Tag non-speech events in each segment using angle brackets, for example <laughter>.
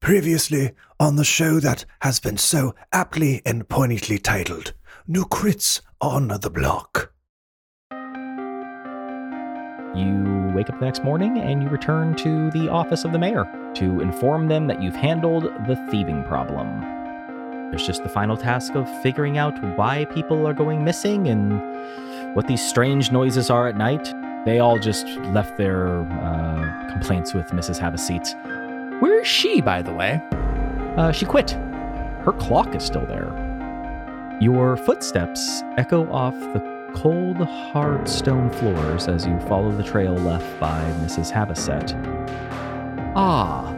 Previously on the show that has been so aptly and poignantly titled New Crits on the Block. You wake up the next morning and you return to the office of the mayor to inform them that you've handled the thieving problem. There's just the final task of figuring out why people are going missing and what these strange noises are at night. They all just left their uh, complaints with Mrs. Have a Seat. Where is she, by the way? Uh, she quit. Her clock is still there. Your footsteps echo off the cold, hard stone floors as you follow the trail left by Mrs. Havasset. Ah,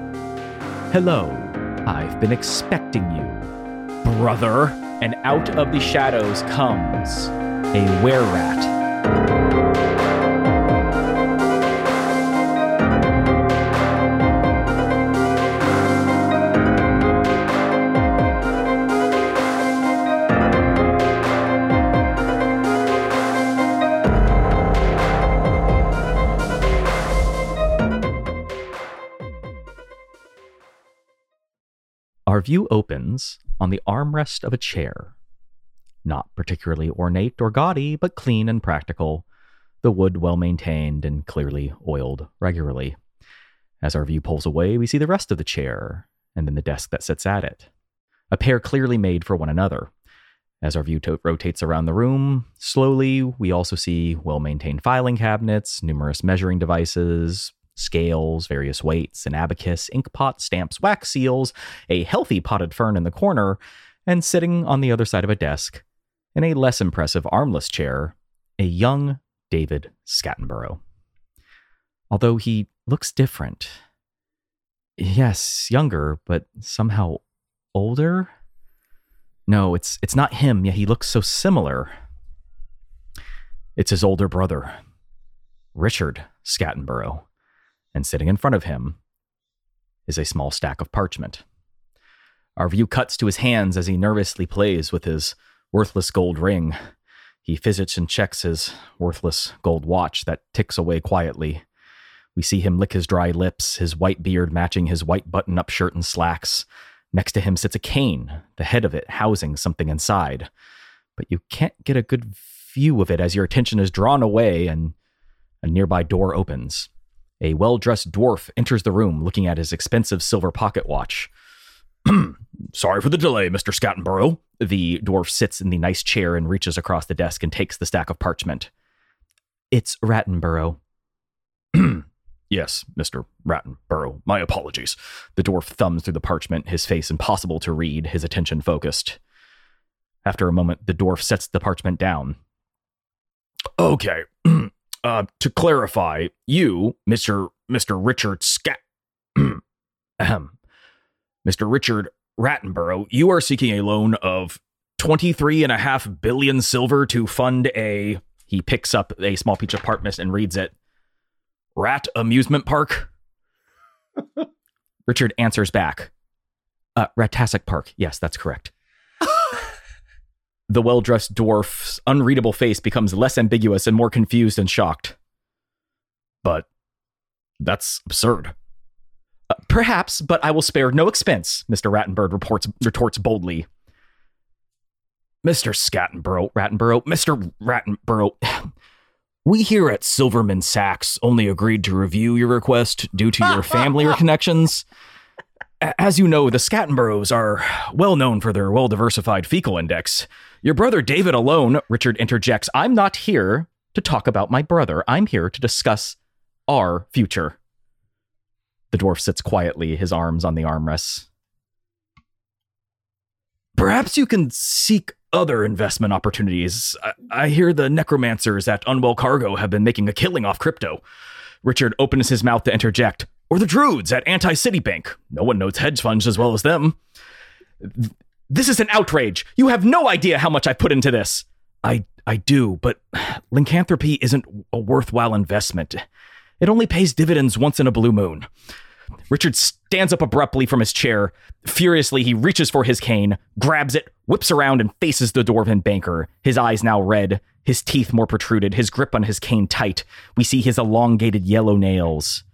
hello. I've been expecting you, brother. And out of the shadows comes a were rat. View opens on the armrest of a chair. Not particularly ornate or gaudy, but clean and practical, the wood well maintained and clearly oiled regularly. As our view pulls away, we see the rest of the chair, and then the desk that sits at it. A pair clearly made for one another. As our view to- rotates around the room, slowly, we also see well maintained filing cabinets, numerous measuring devices, scales, various weights, an abacus, ink pot, stamps, wax seals, a healthy potted fern in the corner, and sitting on the other side of a desk, in a less impressive armless chair, a young David Scattenborough. Although he looks different. Yes, younger, but somehow older? No, it's it's not him, yet he looks so similar. It's his older brother, Richard Scattenborough and sitting in front of him is a small stack of parchment. Our view cuts to his hands as he nervously plays with his worthless gold ring. He fidgets and checks his worthless gold watch that ticks away quietly. We see him lick his dry lips, his white beard matching his white button up shirt and slacks. Next to him sits a cane, the head of it housing something inside. But you can't get a good view of it as your attention is drawn away and a nearby door opens. A well dressed dwarf enters the room looking at his expensive silver pocket watch. <clears throat> Sorry for the delay, Mr. Scattenborough. The dwarf sits in the nice chair and reaches across the desk and takes the stack of parchment. It's Rattenborough. <clears throat> yes, Mr. Rattenborough. My apologies. The dwarf thumbs through the parchment, his face impossible to read, his attention focused. After a moment, the dwarf sets the parchment down. Okay. Uh, to clarify, you, Mister Mister Richard Scat, <clears throat> Ahem. Mister Richard Rattenborough, you are seeking a loan of twenty three and a half billion silver to fund a. He picks up a small piece of parchment and reads it. Rat amusement park. <laughs> Richard answers back. Uh, Park. Yes, that's correct. The well dressed dwarf's unreadable face becomes less ambiguous and more confused and shocked. But that's absurd. "Uh, perhaps, but I will spare no expense, Mr. Rattenborough reports, retorts boldly. Mr. Scattenborough, Rattenborough, Mr. Rattenborough, <sighs> we here at Silverman Sachs only agreed to review your request due to your <laughs> family or connections. As you know, the Scattenboroughs are well known for their well diversified fecal index. Your brother David alone, Richard interjects, I'm not here to talk about my brother. I'm here to discuss our future. The dwarf sits quietly, his arms on the armrests. Perhaps you can seek other investment opportunities. I, I hear the necromancers at Unwell Cargo have been making a killing off crypto. Richard opens his mouth to interject. Or the Druids at Anti City Bank. No one knows hedge funds as well as them. Th- This is an outrage. You have no idea how much I put into this. I I do, but lycanthropy isn't a worthwhile investment. It only pays dividends once in a blue moon. Richard stands up abruptly from his chair. Furiously, he reaches for his cane, grabs it, whips around, and faces the dwarven banker. His eyes now red, his teeth more protruded, his grip on his cane tight. We see his elongated yellow nails.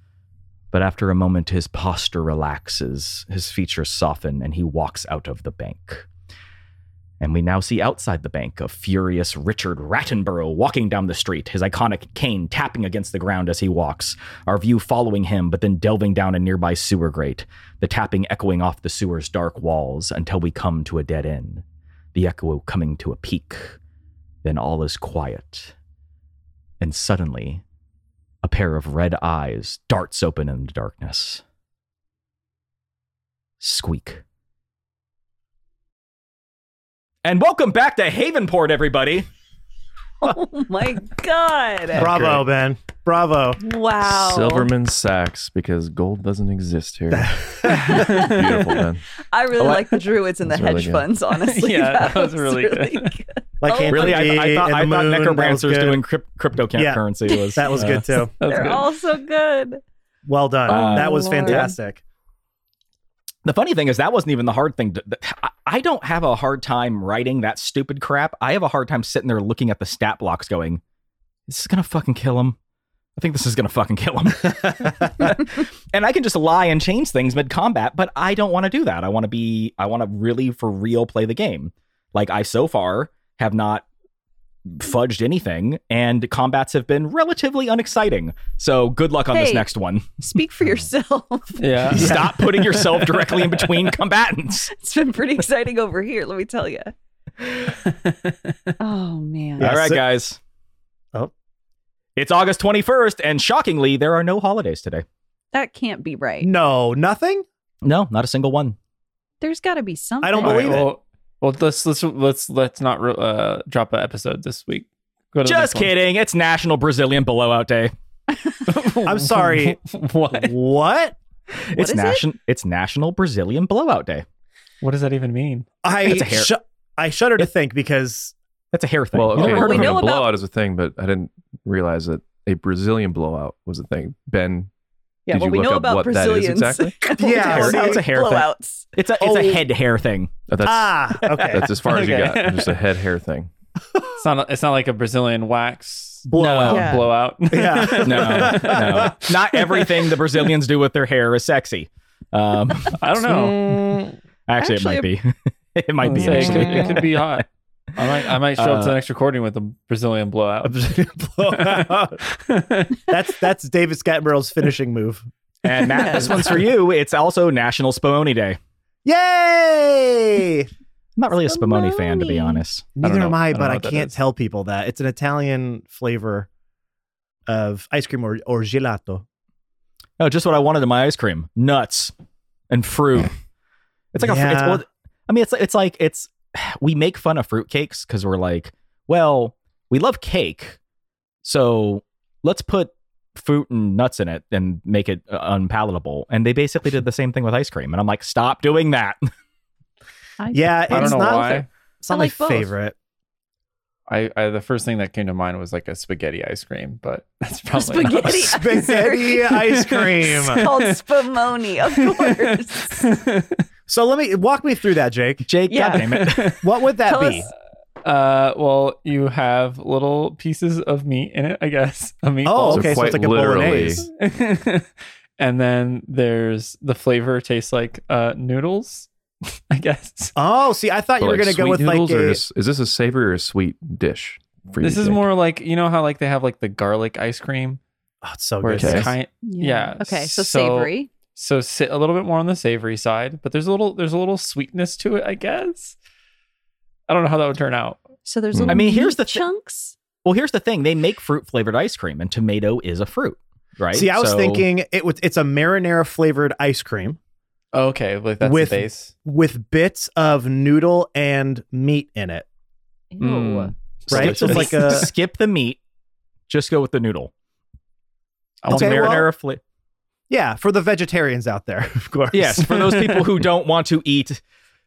But after a moment, his posture relaxes, his features soften, and he walks out of the bank. And we now see outside the bank a furious Richard Rattenborough walking down the street, his iconic cane tapping against the ground as he walks, our view following him, but then delving down a nearby sewer grate, the tapping echoing off the sewer's dark walls until we come to a dead end, the echo coming to a peak. Then all is quiet. And suddenly, a pair of red eyes darts open in the darkness. Squeak. And welcome back to Havenport, everybody. Oh my god! Bravo, Great. Ben. Bravo. Wow. Silverman Sachs because gold doesn't exist here. <laughs> Beautiful, man. I really Oh, I- like the druids and the That's really hedge good. funds. Honestly, <laughs> Yeah, that was really good. Like Oh, Really, I, I thought, and I thought moon, that was necromancers good. doing crypt, cryptocurrency was That was uh, good too. <laughs> That's They're good. all so good. Well done. Uh, that was Lord. fantastic. The funny thing is that wasn't even the hard thing. To, th- I- I don't have a hard time writing that stupid crap. I have a hard time sitting there looking at the stat blocks, going, "This is gonna fucking kill him." I think this is gonna fucking kill him. <laughs> and I can just lie and change things mid combat, but I don't want to do that. I want to be. I want to really for real play the game. Like I so far have not fudged anything, and combats have been relatively unexciting. So good luck on this next one. <laughs> Speak for yourself. Yeah. <laughs> Stop putting yourself directly in between combatants. <laughs> it's been pretty exciting over here. Let me tell you. Oh man. Yeah, All right, so- guys. Oh. It's August 21st, and shockingly, there are no holidays today. That can't be right. No, nothing. No, not a single one. There's got to be something. I don't All right, believe it. Well, well, let's let's let's let's not uh, drop an episode this week. Go to Just next one. kidding. It's National Brazilian Blowout Day. <laughs> I'm sorry. <laughs> what? What? It's is it? national. It's National Brazilian Blowout Day. What does that even mean? I hair- sh- I shudder to think because That's a hair thing. Well, okay, heard we know about- blowout is a thing, but I didn't realize that a Brazilian blowout was a thing. Ben, Yeah, Did well, you we look know up about what that is Brazilians. exactly? <laughs> Yeah, Well, see, it's a hair thing. blowouts. It's a it's Oh. a head hair thing. uh, that's ah okay that's as far as you Okay. got. Just a head hair thing. It's not. It's not like a Brazilian wax blowout. No. Yeah. blowout. <laughs> Yeah. <laughs> No, no. Not everything the Brazilians do with their hair is sexy. Um, I don't know. actually, it might be. it might be. Say, actually. it could be hot. I might. I might show up to Uh, the next recording with a Brazilian blowout. <laughs> blowout. That's that's David Scattenborough's finishing move. And Matt, this one's for you. It's also National Spumoni Day. Yay! I'm not really a Spumoni fan, to be honest. Neither know. am I I, but know I can't tell people that it's an Italian flavor of ice cream or, or gelato. Oh, just what I wanted in my ice cream: nuts and fruit. It's like a. It's, well, I mean, it's it's like it's. <sighs> We make fun of fruitcakes because we're like, well, we love cake, so let's put fruit and nuts in it and make it uh, unpalatable. And they basically did the same thing with ice cream. And I'm like, stop doing that. <laughs> I- Yeah, I don't it's know not, why. It's not I my like both. favorite. I, I the first thing that came to mind was like a spaghetti ice cream, but <laughs> that's probably not- Spaghetti, Spaghetti ice <laughs> cream. It's called spumoni, of course. So let me walk me through that, Jake. Jake, Yeah. God damn it. <laughs> What would that be? us- Uh, well, you have little pieces of meat in it, I guess. <laughs> A meatball. Oh, okay. So, quite it's like a literally- bolognese. <laughs> and then there's the flavor tastes like uh noodles, I guess. Oh, see, I thought So you were like gonna go with like noodles or a. just- is this a savory or a sweet dish? For you This is Jake? more like you know how like they have like the garlic ice cream Oh, it's so where good. it's Okay. kind Yeah, Okay, so, so- savory. So sit a little bit more on the savory side, but there's a little there's a little sweetness to it, I guess. I don't know how that would turn out. So there's Mm. little I mean, here's the thi- chunks. Well, here's the thing: they make fruit flavored ice cream, and tomato is a fruit, right? See, I was So- thinking it was. It's a marinara flavored ice cream Okay, like that's With- the base. with bits of noodle and meat in it. Ew. Mm. Right? So it's like a- skip the meat, just go with the noodle. I want Okay, to- well- marinara fla- Yeah, for the vegetarians out there, <laughs> of course. Yes, for those people who don't want to eat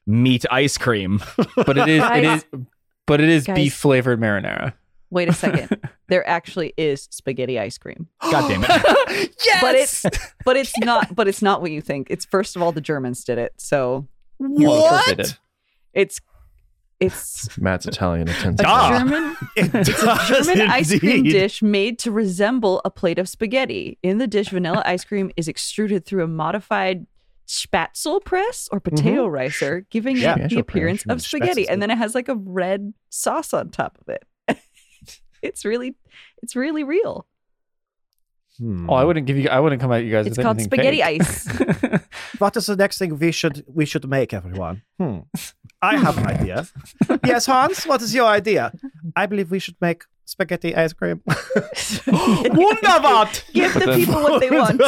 meat ice cream. <laughs> but it is it Guys- is but it is Guys. beef flavored marinara. Wait a second. <laughs> there actually is spaghetti ice cream. <gasps> God damn it! yes. But it's but it's not but it's not what you think. It's first of all the Germans did it. So Well, of course they What? did. it's It's Matt's Italian a attention. Ah. German <laughs> It It's a German ice cream dish made to resemble a plate of spaghetti. In the dish, vanilla ice cream is extruded through a modified spätzle press or potato ricer, giving Yeah. it the appearance of spaghetti. And then it has like a red sauce on top of it. <laughs> it's really, it's really real. Hmm. Oh, I wouldn't give you. I wouldn't come at you guys. It's with called anything spaghetti fake. ice. <laughs> What is the next thing we should we should make, everyone? Hmm. I have an idea. <laughs> yes, Hans. What is your idea? I believe we should make spaghetti ice cream. <laughs> Wunderbar! Give But the then- people what they want.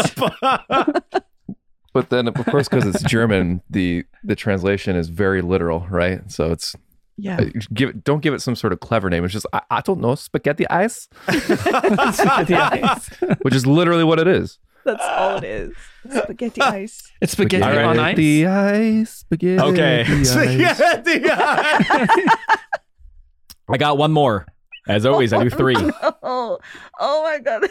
But then, of course, because it's German, the the translation is very literal, right? So it's Yeah. uh, give it, don't give it some sort of clever name. It's just I, I don't know spaghetti ice, <laughs> Spaghetti ice. <laughs> which is literally what it is. That's all it is. Spaghetti <laughs> ice. It's spaghetti on ice. Spaghetti ice. Spaghetti Okay. ice. Spaghetti ice. I got one more. As always, I do three. Oh, oh my god.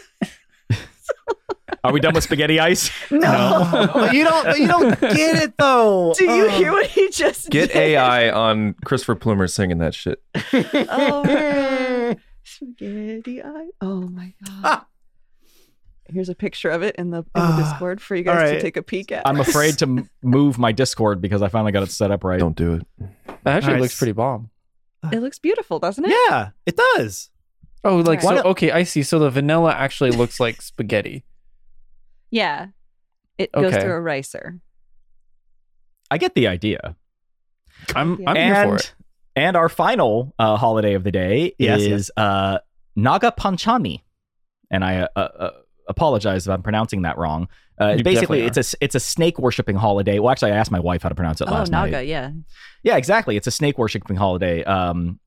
Are we done with spaghetti ice? <laughs> No. But you don't. But you don't get it though. <laughs> Do you Oh. hear what he just Get did? AI on Christopher Plummer singing that shit. <laughs> Oh my god. Spaghetti ice. Oh my god. Here's a picture of it in the in the Ah, Discord for you guys all to take a peek at. I'm afraid to move my Discord because I finally got it set up right. Don't do it. That actually Alright. looks pretty bomb. It looks beautiful, doesn't it? Yeah, it does. Oh, like Why so. Okay, I see. So the vanilla actually looks like spaghetti. Yeah. It goes through a ricer. I get the idea. I'm Yeah. I'm here for it. and our final uh, holiday of the day Yes, is Uh, Naga Panchami, and I uh, uh, apologize if I'm pronouncing that wrong. Uh, basically, it's a it's a snake worshiping holiday. Well, actually, I asked my wife how to pronounce it Oh, last Naga, night. yeah. Yeah, exactly. It's a snake worshiping holiday. Um,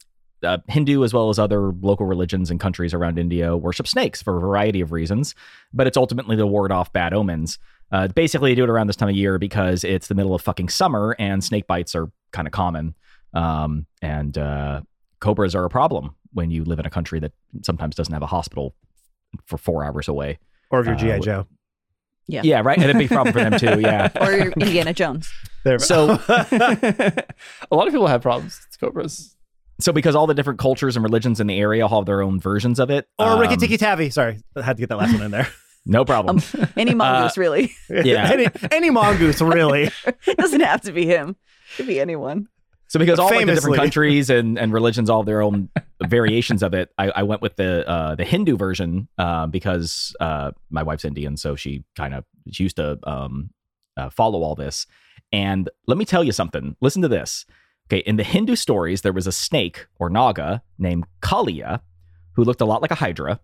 uh, Hindu, as well as other local religions and countries around India, worship snakes for a variety of reasons, but it's ultimately to ward off bad omens. Uh, basically, they do it around this time of year because it's the middle of fucking summer and snake bites are kind of common. Um, and uh, cobras are a problem when you live in a country that sometimes doesn't have a hospital for four hours away. Or if you're Uh, GI what- Joe. Yeah. Yeah, right. And a big problem for them too. Yeah. <laughs> Or Indiana Jones. There. So- <laughs> <laughs> a lot of people have problems with cobras. So because all the different cultures and religions in the area all have their own versions of it. or Rikki um, Tikki Tavi. Sorry, I had to get that last one in there. <laughs> No problem. Any mongoose, really. <laughs> Yeah. any, any mongoose, really. <laughs> Doesn't have to be him. It could be anyone. So because all like, the different countries and, and religions all have their own variations of it, I, I went with the uh, the Hindu version uh, because uh, my wife's Indian, so she kind of she used to um, uh, follow all this. And let me tell you something. Listen to this. Okay, in the Hindu stories, there was a snake or naga named Kaliya who looked a lot like a hydra,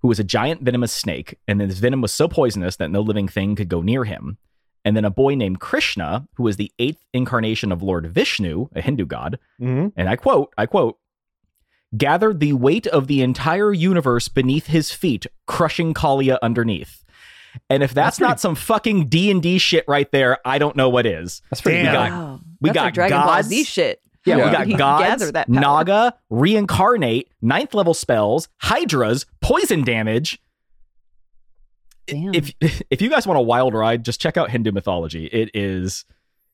who was a giant venomous snake, and then his venom was so poisonous that no living thing could go near him and then a boy named Krishna, who was the eighth incarnation of Lord Vishnu, a Hindu god, hmm and I quote, I quote, gathered the weight of the entire universe beneath his feet, crushing Kaliya underneath. And if that's, That's pretty- not some fucking D and D shit right there, I don't know what is. That's pretty Damn. good. got- Wow. we That's got like Dragon Ball. Z shit. Yeah, Yeah. we got <laughs> He gods, gather that. Naga, reincarnate, ninth level spells, hydras, poison damage. Damn. If <laughs> if you guys want a wild ride, just check out Hindu mythology. It is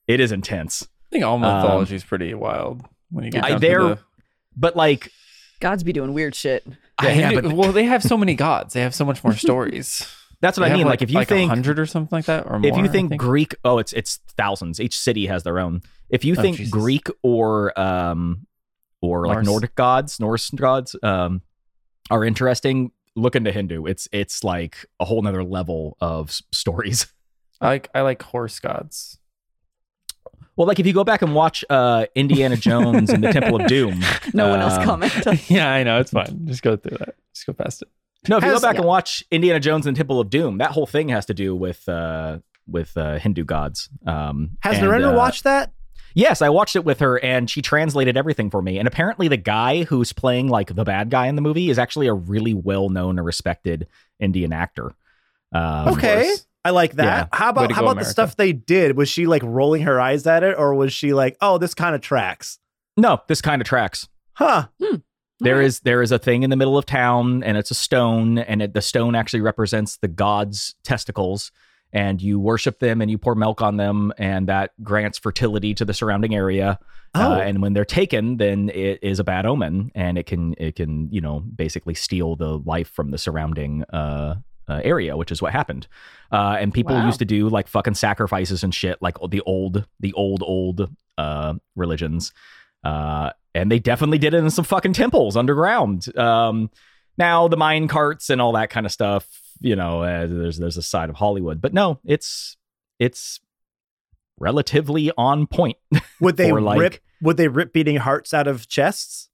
it is intense. I think all Um, mythology is pretty wild when you get I- down they're- to the. But like Gods be doing weird shit. Yeah, yeah, but well, they have so many gods. They have so much more stories. <laughs> that's what They I mean. Like, if you like think hundred or something like that, or if you I think, Greek, oh, it's it's thousands. Each city has their own. If you Oh, think Jesus. Greek or um or like Norse. Nordic gods, Norse gods, um, are interesting, look into Hindu. It's it's like a whole nother level of s- stories. <laughs> I like I like horse gods. Well, like if you go back and watch uh Indiana Jones and the Temple of <laughs> Doom. No one else um, comment. <laughs> yeah, I know it's fine. Just go through that. Just go past it. No, if you Has- go back yeah. and watch Indiana Jones and Temple of Doom, that whole thing has to do with uh with uh, Hindu gods. Um, Has and, Narendra uh, watched that? Yes, I watched it with her, and she translated everything for me. And apparently, the guy who's playing like the bad guy in the movie is actually a really well known and respected Indian actor. Um, Okay. I like that. Yeah. How about how go, about the stuff they did? Was she like rolling her eyes at it, or was she like, "Oh, this kind of tracks"? No, this kind of tracks. Huh? There is there is a thing in the middle of town, and it's a stone, and it, the stone actually represents the god's testicles. and you worship them and you pour milk on them, and that grants fertility to the surrounding area. Oh. Uh, and when they're taken, then it is a bad omen, and it can it can you know basically steal the life from the surrounding uh, uh, area, which is what happened. Uh, and people Wow. used to do like fucking sacrifices and shit, like the old the old old uh, religions. And they definitely did it in some fucking temples underground. Um, now the mine carts and all that kind of stuff, you know, uh, there's there's a side of Hollywood, but no, it's it's relatively on point. <laughs> Would they like- rip? Would they rip beating hearts out of chests?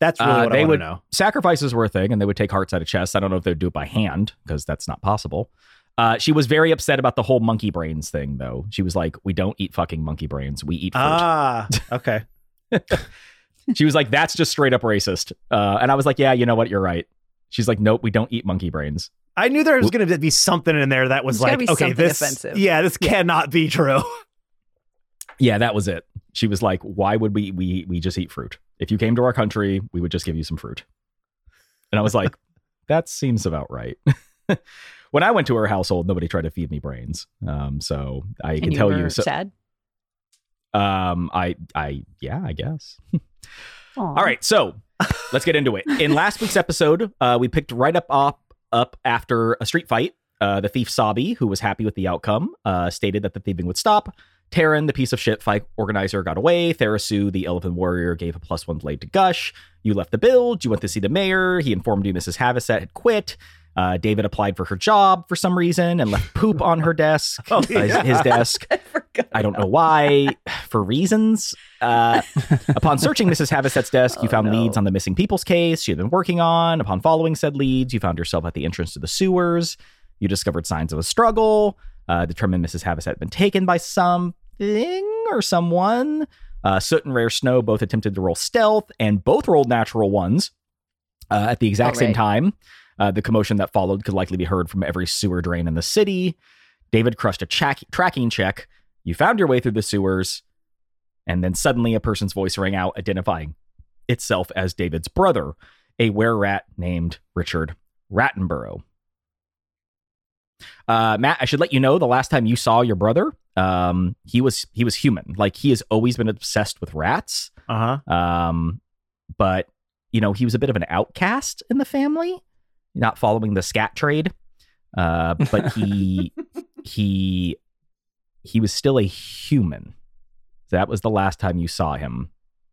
That's really Uh, what they want would- know. sacrifices were a thing and they would take hearts out of chests. I don't know if they'd do it by hand because that's not possible. Uh, she was very upset about the whole monkey brains thing, though. She was like, "We don't eat fucking monkey brains. We eat fruit." Ah, okay. <laughs> she was like, "That's just straight up racist." Uh, and I was like, "Yeah, you know what? You're right." She's like, "Nope, we don't eat monkey brains." I knew there was going to be something in there that was There's like, be okay, something this, offensive. yeah, this cannot be true. Yeah, that was it. She was like, "Why would we we we just eat fruit? If you came to our country, we would just give you some fruit." And I was like, <laughs> "That seems about right." <laughs> when I went to her household, nobody tried to feed me brains. Um, so I and can you tell were you. So, sad. um, I I yeah, I guess. <laughs> Aw. All right, so let's get into it. In last week's episode, uh, we picked right up up up after a street fight. Uh, the thief Sabi, who was happy with the outcome, uh, stated that the thieving would stop. Taryn, the piece of shit fight organizer, got away. Therasu, the elephant warrior, gave a plus one blade to Gush. You left the build. You went to see the mayor. He informed you Mrs. Havasset had quit. Uh, David applied for her job for some reason and left poop on her desk, <laughs> Oh, uh, his- his desk. <laughs> I. I don't know why, <laughs> for reasons. Uh, upon searching Mrs. Havasset's desk, you Oh, found no. leads on the missing people's case she had been working on. Upon following said leads, you found yourself at the entrance to the sewers. You discovered signs of a struggle. Uh, determined Mrs. Havasset had been taken by something or someone. Uh, Soot and Rare Snow both attempted to roll stealth, and both rolled natural ones uh, at the exact Oh, same time. Uh, the commotion that followed could likely be heard from every sewer drain in the city. David crushed a track- tracking check. You found your way through the sewers, and then suddenly a person's voice rang out, identifying itself as David's brother, a were rat named Richard Rattenborough. Uh, Matt, I should let you know the last time you saw your brother, um, he was he was human. Like he has always been obsessed with rats. Uh huh. Um, but you know, he was a bit of an outcast in the family, not following the scat trade. Uh, but he <laughs> he he was still a human. That was the last time you saw him,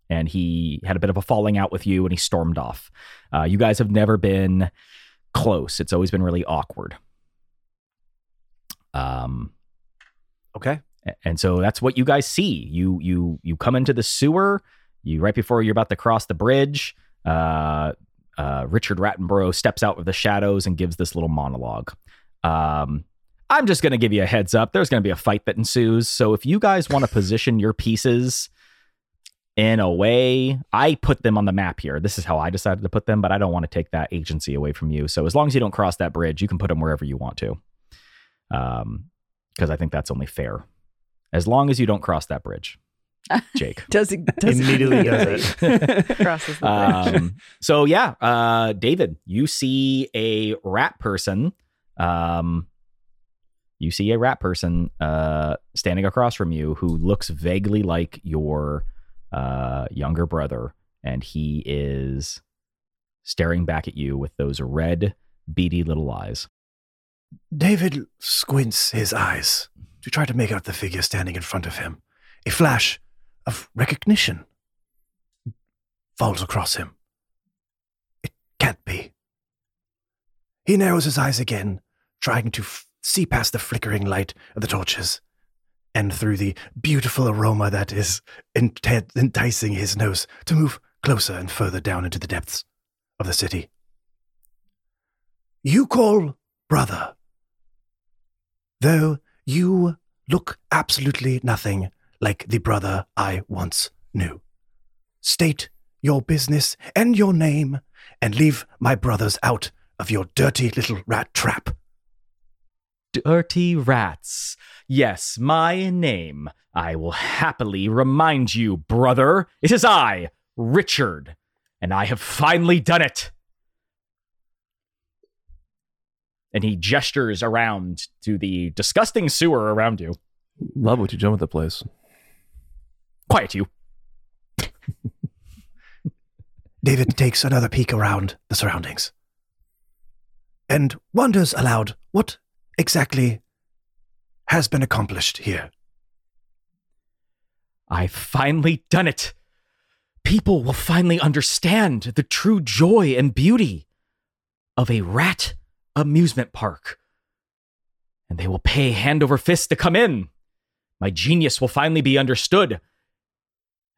and he had a bit of a falling out with you, and he stormed off. Uh, you guys have never been close. It's always been really awkward. Um, Okay. and so that's what you guys see. You you you come into the sewer. You right before you're about to cross the bridge. Uh, uh, Richard Rattenborough steps out of the shadows and gives this little monologue. Um, I'm just gonna give you a heads up. There's gonna be a fight that ensues. So if you guys want to position your pieces in a way, I put them on the map here. This is how I decided to put them, but I don't want to take that agency away from you. So as long as you don't cross that bridge, you can put them wherever you want to. Um, because I think that's only fair. As long as you don't cross that bridge, Jake. <laughs> Does it does Immediately does it. <laughs> crosses the bridge. um, so yeah, uh, David, you see a rat person. Um, you see a rat person uh, standing across from you who looks vaguely like your uh, younger brother, and he is staring back at you with those red, beady little eyes. David squints his eyes to try to make out the figure standing in front of him. A flash of recognition falls across him. It can't be. He narrows his eyes again, trying to f- see past the flickering light of the torches and through the beautiful aroma that is ent- enticing his nose to move closer and further down into the depths of the city. You call brother, though you look absolutely nothing like the brother I once knew. State your business and your name, and leave my brothers out of your dirty little rat trap. Dirty rats. Yes, my name. I will happily remind you, brother. It is I, Richard, and I have finally done it. and he gestures around to the disgusting sewer around you. Love what you done with the place. Quiet you. David takes another peek around the surroundings and wonders aloud what exactly has been accomplished here. I've finally done it. People will finally understand the true joy and beauty of a rat amusement park. And they will pay hand over fist to come in. My genius will finally be understood.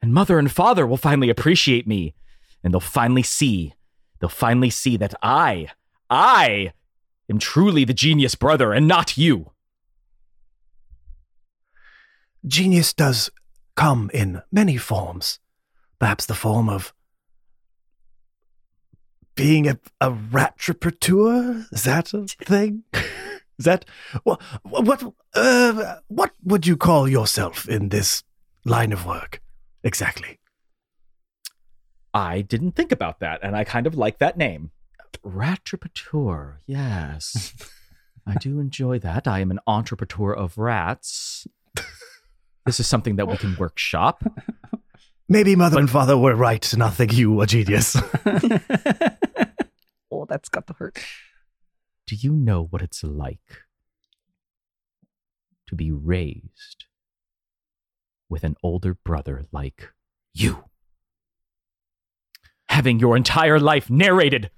And mother and father will finally appreciate me. And they'll finally see, they'll finally see that I, I am truly the genius brother and not you. Genius does come in many forms. Perhaps the form of being a, a ratripateur? Is that a thing? Is that what? What? Uh, what would you call yourself in this line of work exactly? I didn't think about that, and I kind of like that name. Ratripateur, yes. I do <laughs> enjoy that. I am an entrepreneur of rats. This is something that we can workshop. Maybe mother and father were right to not think you a genius. <laughs> oh, that's got to hurt. Do you know what it's like to be raised with an older brother like you? Having your entire life narrated.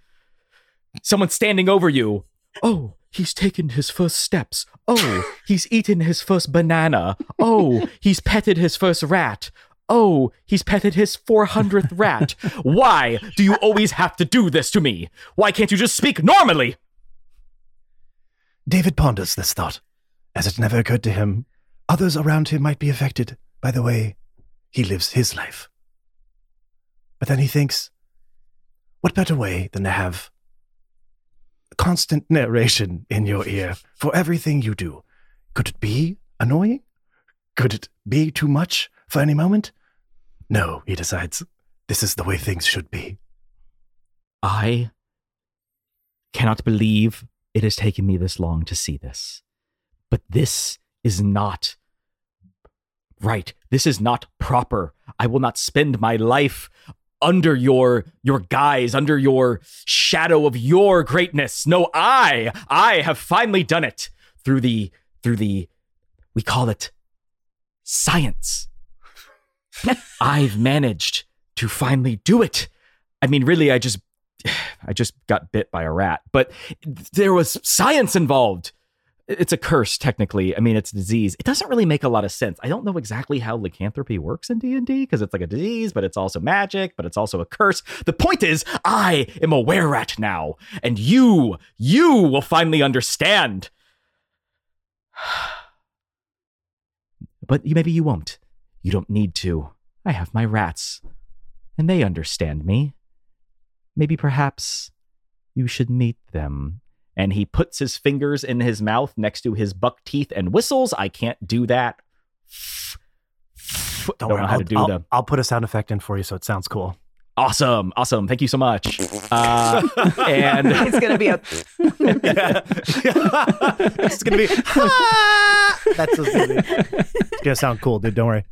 Someone standing over you. Oh, he's taken his first steps. Oh, he's eaten his first banana. Oh, he's petted his first rat. Oh, he's petted his 400th rat. Why do you always have to do this to me? Why can't you just speak normally? David ponders this thought, as it never occurred to him others around him might be affected by the way he lives his life. But then he thinks, what better way than to have constant narration in your ear for everything you do? Could it be annoying? Could it be too much for any moment? No, he decides, this is the way things should be. I cannot believe it has taken me this long to see this. But this is not right. This is not proper. I will not spend my life under your your guise, under your shadow of your greatness. No, I I have finally done it through the through the we call it science. <laughs> I've managed to finally do it. I mean, really, I just <sighs> I just got bit by a rat, but there was science involved. It's a curse, technically. I mean, it's a disease. It doesn't really make a lot of sense. I don't know exactly how lycanthropy works in D and D because it's like a disease, but it's also magic, but it's also a curse. The point is, I am a were rat now, and you, you will finally understand. <sighs> But maybe you won't. You don't need to. I have my rats, and they understand me. Maybe perhaps you should meet them. And he puts his fingers in his mouth next to his buck teeth and whistles. I can't do that. Don't, know worry, how I'll, to do I'll, the I'll put a sound effect in for you so it sounds cool. awesome, awesome. Thank you so much. Uh, <laughs> and <laughs> It's gonna be a <laughs> it's gonna be that's what's gonna be. It's gonna sound cool, dude. Don't worry.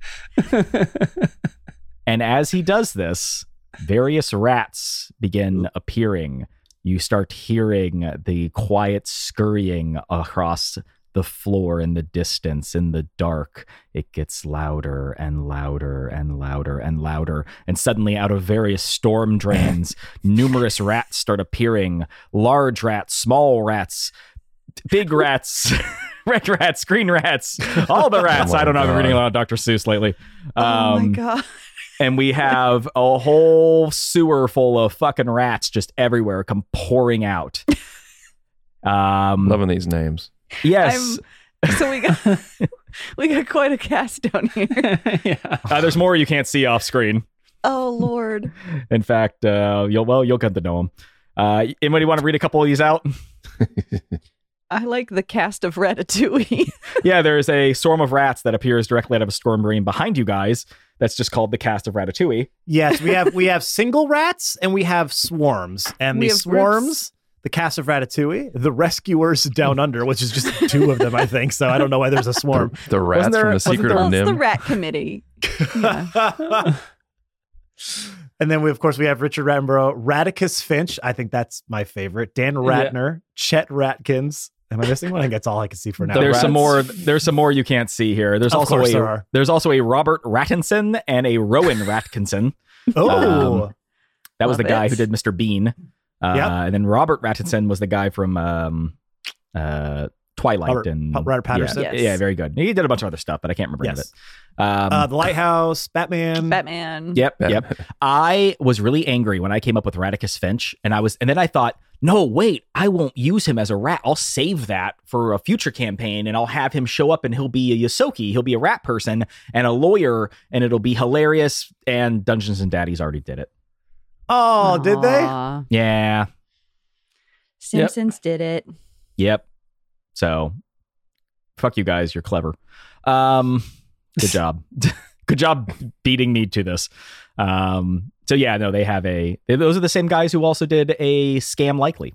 And as he does this, various rats begin appearing. You start hearing the quiet scurrying across the floor in the distance, in the dark. It gets louder and louder and louder and louder. And suddenly, out of various storm drains, <laughs> numerous rats start appearing large rats, small rats, big rats. <laughs> Red rats, green rats, all the <laughs> rats. my I don't know. I've been reading a lot of Dr. Seuss lately. oh my Um, god. And we have a whole sewer full of fucking rats just everywhere come pouring out <laughs> um Loving these names. yes So we got <laughs> we got quite a cast down here. <laughs> yeah. uh, there's more you can't see off screen Oh lord. in fact uh you'll well you'll get to know them uh anybody want to read a couple of these out I like the cast of Ratatouille. <laughs> yeah there's a swarm of rats that appears directly out of a storm marine behind you guys that's just called the cast of ratatouille Yes, we have we <laughs> have single rats and we have swarms, and We the swarms groups. the cast of Ratatouille, the rescuers down mm. under, which is just two of them, I think. So I don't know why there's a swarm. The, the rats there- from the Secret there- Well, of it's the rat committee. <laughs> and then we, of course, we have Richard Rattenborough, Radicus Finch. I think that's my favorite. Dan Ratner, Chet Ratkins. Am I missing one? I think that's all I can see for now. The there's some more. There's some more you can't see here. There's Of also a there are. there's also a Robert Rattinson and a Rowan <laughs> Ratkinson. oh, Um, That was Love the guy it. who did Mr. Bean. Uh, Yep. And then Robert Rattinson was the guy from um, uh, Twilight Robert- and Robert Pattinson? Yeah, Yes. yeah, very good. He did a bunch of other stuff, but I can't remember any of Yes. it. Um, uh, the Lighthouse, Batman. Batman. Yep, Yeah. yep. I was really angry when I came up with Radicus Finch, and I was, and then I thought, no, wait, I won't use him as a rat. I'll save that for a future campaign, and I'll have him show up, and he'll be a Yosoki. He'll be a rat person and a lawyer, and it'll be hilarious. And Dungeons and Daddies already did it. Oh, did they? Yeah, Simpsons did it. yep. So, fuck you guys. You're clever. Um, good <laughs> job. <laughs> good job beating me to this. Um, so yeah, no, they have a. Those are the same guys who also did a scam likely.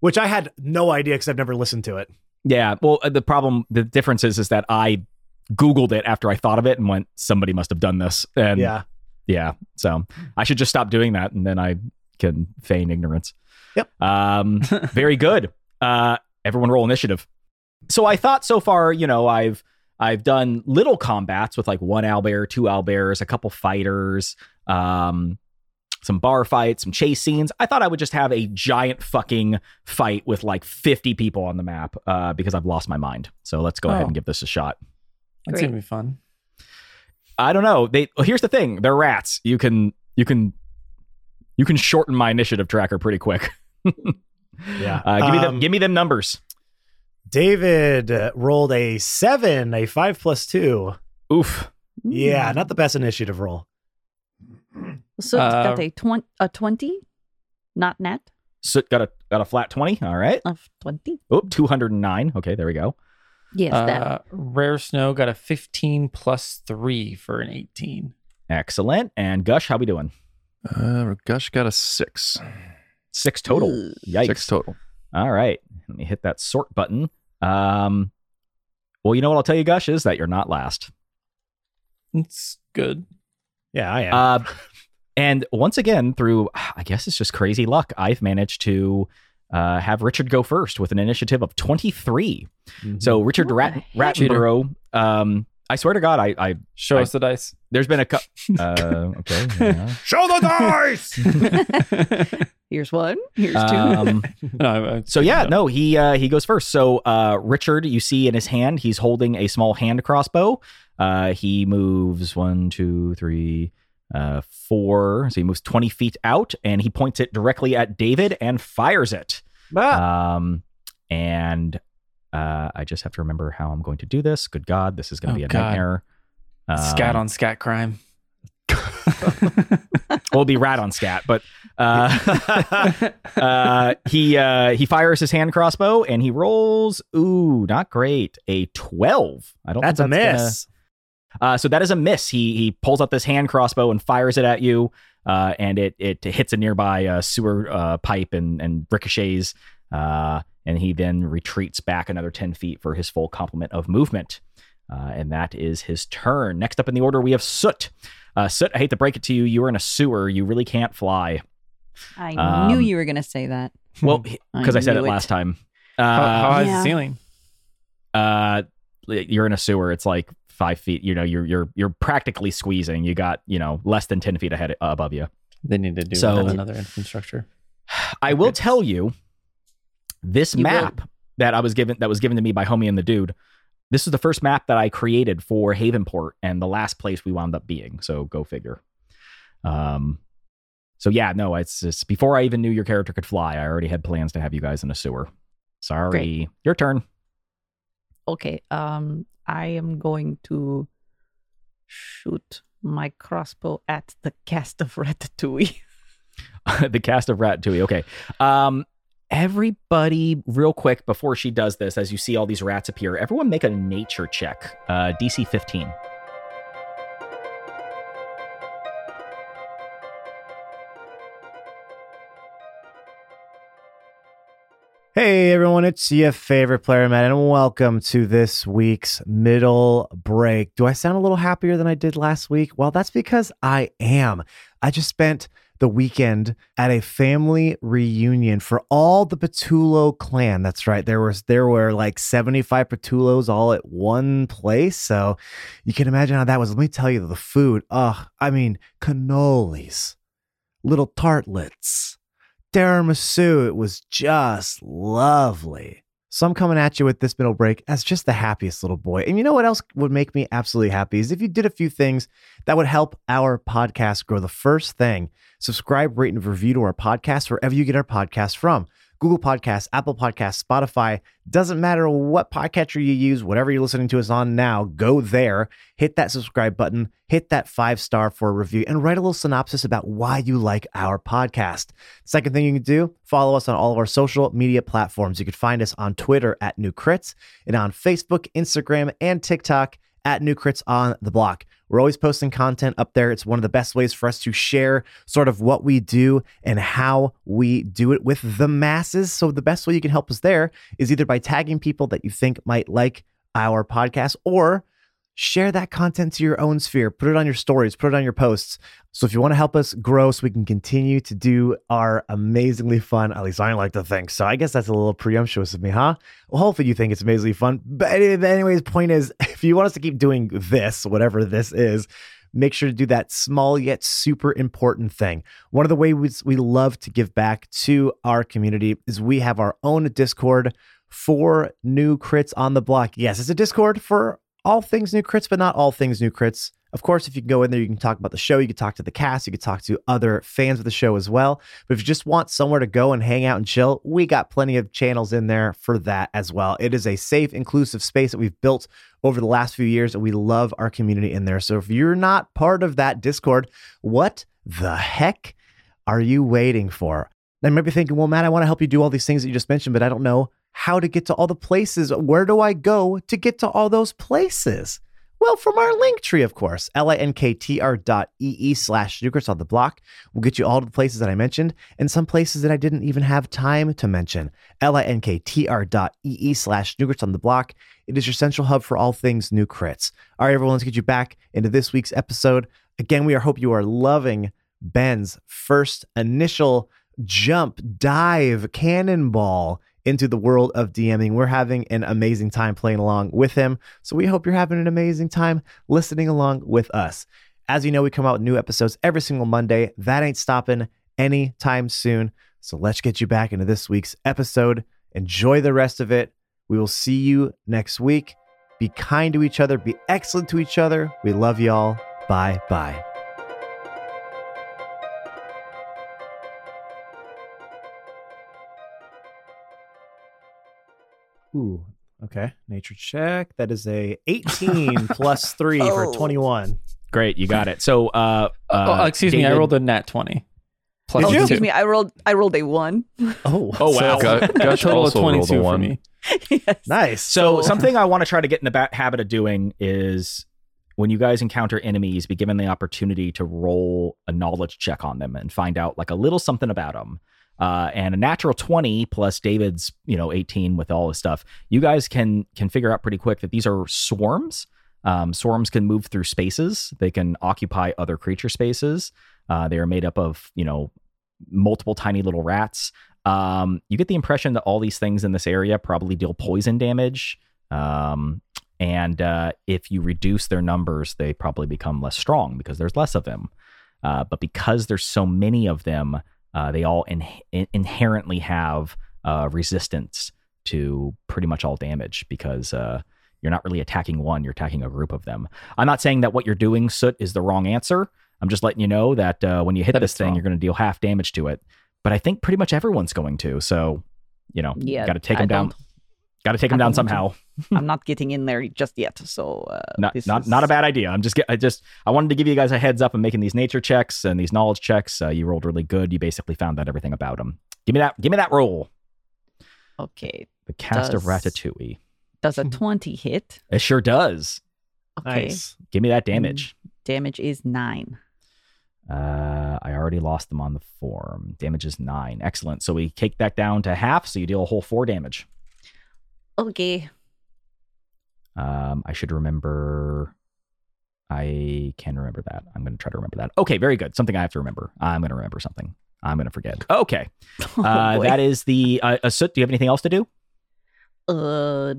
Which I had no idea because I've never listened to it. Yeah. Well, uh, the problem, the difference is, is that I Googled it after I thought of it and went, somebody must have done this. And yeah. yeah. So I should just stop doing that and then I can feign ignorance. Yep. Um, <laughs> very good. Uh, everyone roll initiative. So I thought so far, you know, I've, I've done little combats with like one owlbear, two owlbears, a couple fighters, um, some bar fights, some chase scenes. I thought I would just have a giant fucking fight with like 50 people on the map uh, because I've lost my mind. So let's go ahead Oh. and give this a shot. That's Great. gonna be fun. I don't know. They well, here's the thing. They're rats. You can you can you can shorten my initiative tracker pretty quick. <laughs> Yeah. Uh, give me them Um, give me them numbers. David uh, rolled a seven, a five plus two. Oof. Yeah, not the best initiative roll. So Uh, got a twenty, a twenty, not net So got a got a flat 20. All right. of twenty. Oh, 209. Okay, there we go. Yes, that. Uh, Rare Snow got a 15 plus three for an 18. Excellent. And Gush, how we doing? Uh, Gush got a six. Six total. Ugh. Yikes. Six total. All right. Let me hit that sort button. Um well, you know what I'll tell you, Gush, is that you're not last. It's good. Yeah, I am. Uh, and once again, through I guess it's just crazy luck, I've managed to uh, have Richard go first with an initiative of 23. Mhm. So Richard What Rat- the? Rattenborough, um, I swear to God, I, I Show I- us the dice. there's been a couple. <laughs> Uh, okay. yeah. <laughs> show the dice. <laughs> Here's one. Here's two. Um, no, I- so yeah, no, he uh, he goes first. So uh, Richard, you see in his hand, he's holding a small hand crossbow. Uh, he moves one, two, three, uh, four. So he moves twenty feet out, and he points it directly at David and fires it. Ah, Um, and uh, I just have to remember how I'm going to do this. Good God, this is going to Oh, be a God. nightmare. Um, scat on scat crime. <laughs> <laughs> well, be rat on scat, but uh, <laughs> uh, he uh, he fires his hand crossbow and he rolls. Ooh, not great. A twelve. I don't. that's a think gonna- miss. uh, so that is a miss. He he pulls out this hand crossbow and fires it at you, uh, and it it hits a nearby uh, sewer uh, pipe and and ricochets. Uh, and he then retreats back another ten feet for his full complement of movement. Uh, and that is his turn. Next up in the order, we have Soot. Uh, Soot, I hate to break it to you, you are in a sewer. You really can't fly. I um, knew you were going to say that. <laughs> Well, because I, said it knew last time. how, how Uh, high is the ceiling? uh, you're in a sewer. It's like five feet. You know, you're you're you're practically squeezing. You got you know less than ten feet ahead above you. They need to do So- another infrastructure. <sighs> I will tell you, this You map that I was given that was given to me by Homie and the Dude. This is the first map that I created for Havenport, and the last place we wound up being. So go figure. Um. So yeah, no, it's just before I even knew your character could fly. I already had plans to have you guys in a sewer. Sorry, your turn. Okay. Um, I am going to shoot my crossbow at the cast of Ratatouille. <laughs> <laughs> the cast of Ratatouille. Okay. Um, everybody, real quick before she does this, as you see all these rats appear, everyone make a nature check. Uh, DC 15. Hey everyone, it's your favorite player, Matt, and welcome to this week's middle break. Do I sound a little happier than I did last week? Well, that's because I am. I just spent the weekend at a family reunion for all the Patullo clan. That's right. There was there were like 75 Patullos all at one place. So you can imagine how that was. Let me tell you the food. Ugh, I mean, cannolis, little tartlets tiramisu. It was just lovely. So I'm coming at you with this middle break as just the happiest little boy. And you know what else would make me absolutely happy is if you did a few things that would help our podcast grow. The first thing, subscribe, rate, and review to our podcast wherever you get our podcast from. Google Podcasts, Apple Podcasts, Spotify, doesn't matter what podcatcher you use, whatever you're listening to us on now, go there, hit that subscribe button, hit that five star for a review, and write a little synopsis about why you like our podcast. Second thing you can do, follow us on all of our social media platforms. You can find us on Twitter at New Crits and on Facebook, Instagram, and TikTok at New Crits on the Block. We're always posting content up there. It's one of the best ways for us to share sort of what we do and how we do it with the masses. So, the best way you can help us there is either by tagging people that you think might like our podcast or share that content to your own sphere. Put it on your stories, put it on your posts. So, if you want to help us grow so we can continue to do our amazingly fun, at least I like to think. So, I guess that's a little presumptuous of me, huh? Well, hopefully you think it's amazingly fun. But, anyways, point is, <laughs> if you want us to keep doing this, whatever this is, make sure to do that small yet super important thing. One of the ways we love to give back to our community is we have our own Discord for new crits on the block. Yes, it's a Discord for all things new crits, but not all things new crits. Of course, if you can go in there, you can talk about the show, you can talk to the cast, you can talk to other fans of the show as well. But if you just want somewhere to go and hang out and chill, we got plenty of channels in there for that as well. It is a safe, inclusive space that we've built over the last few years, and we love our community in there. So if you're not part of that Discord, what the heck are you waiting for? Now, you might be thinking, well, Matt, I want to help you do all these things that you just mentioned, but I don't know how to get to all the places. Where do I go to get to all those places? Well, from our link tree, of course, linktr dot ee slash New Crits on the block will get you all the places that I mentioned and some places that I didn't even have time to mention. linktr dot ee slash New Crits on the block. It is your central hub for all things new crits. All right, everyone, let's get you back into this week's episode. Again, we are hope you are loving Ben's first initial jump, dive, cannonball into the world of DMing. We're having an amazing time playing along with him. So we hope you're having an amazing time listening along with us. As you know, we come out with new episodes every single Monday. That ain't stopping anytime soon. So let's get you back into this week's episode. Enjoy the rest of it. We will see you next week. Be kind to each other, be excellent to each other. We love y'all. Bye bye. Ooh, okay. Nature check. That is a 18 <laughs> plus 3 for Oh. 21. Great, you got it. So, uh, uh oh, excuse me, I rolled a nat 20. Plus Did Oh, you? excuse me. I rolled. I rolled a one. <laughs> Oh, Oh wow! <laughs> Gu- A Gush total of also rolled a 22 for me. yes. nice. So So- something I want to try to get in the ba- habit of doing is when you guys encounter enemies, be given the opportunity to roll a knowledge check on them and find out like a little something about them. Uh, and a natural 20 plus David's, you know, 18 with all his stuff, you guys can can figure out pretty quick that these are swarms. Um, swarms can move through spaces. They can occupy other creature spaces. Uh, they are made up of, you know, multiple tiny little rats. Um, you get the impression that all these things in this area probably deal poison damage. Um, and uh, if you reduce their numbers, they probably become less strong because there's less of them. Uh, but because there's so many of them, uh, they all in- in- inherently have uh, resistance to pretty much all damage because uh, you're not really attacking one, you're attacking a group of them. I'm not saying that what you're doing, Soot, is the wrong answer. I'm just letting you know that uh, when you hit That this thing, wrong. you're going to deal half damage to it. But I think pretty much everyone's going to. So, you know, Yeah, got to take I them down. Don't- Got to take I them down somehow. I'm <laughs> not getting in there just yet. So uh, Not this not is- not a bad idea. I'm just get, I just I wanted to give you guys a heads up. I'm making these nature checks and these knowledge checks. Uh, you rolled really good. You basically found out everything about them. Give me that. Give me that roll. Okay. The cast of Does- Ratatouille. Does a <laughs> 20 hit? It sure does. Okay. Nice. Give me that damage. Damage is nine. Uh, I already lost them on the form. Damage is nine. Excellent. So we take that down to half. So you deal a whole four damage. Okay. Um, I should remember. I can remember that. I'm going to try to remember that. Okay, very good. Something I have to remember. I'm going to remember something. I'm going to forget. Okay. <laughs> Oh, Uh, that is the. Uh, Soot, do you have anything else to do? Uh,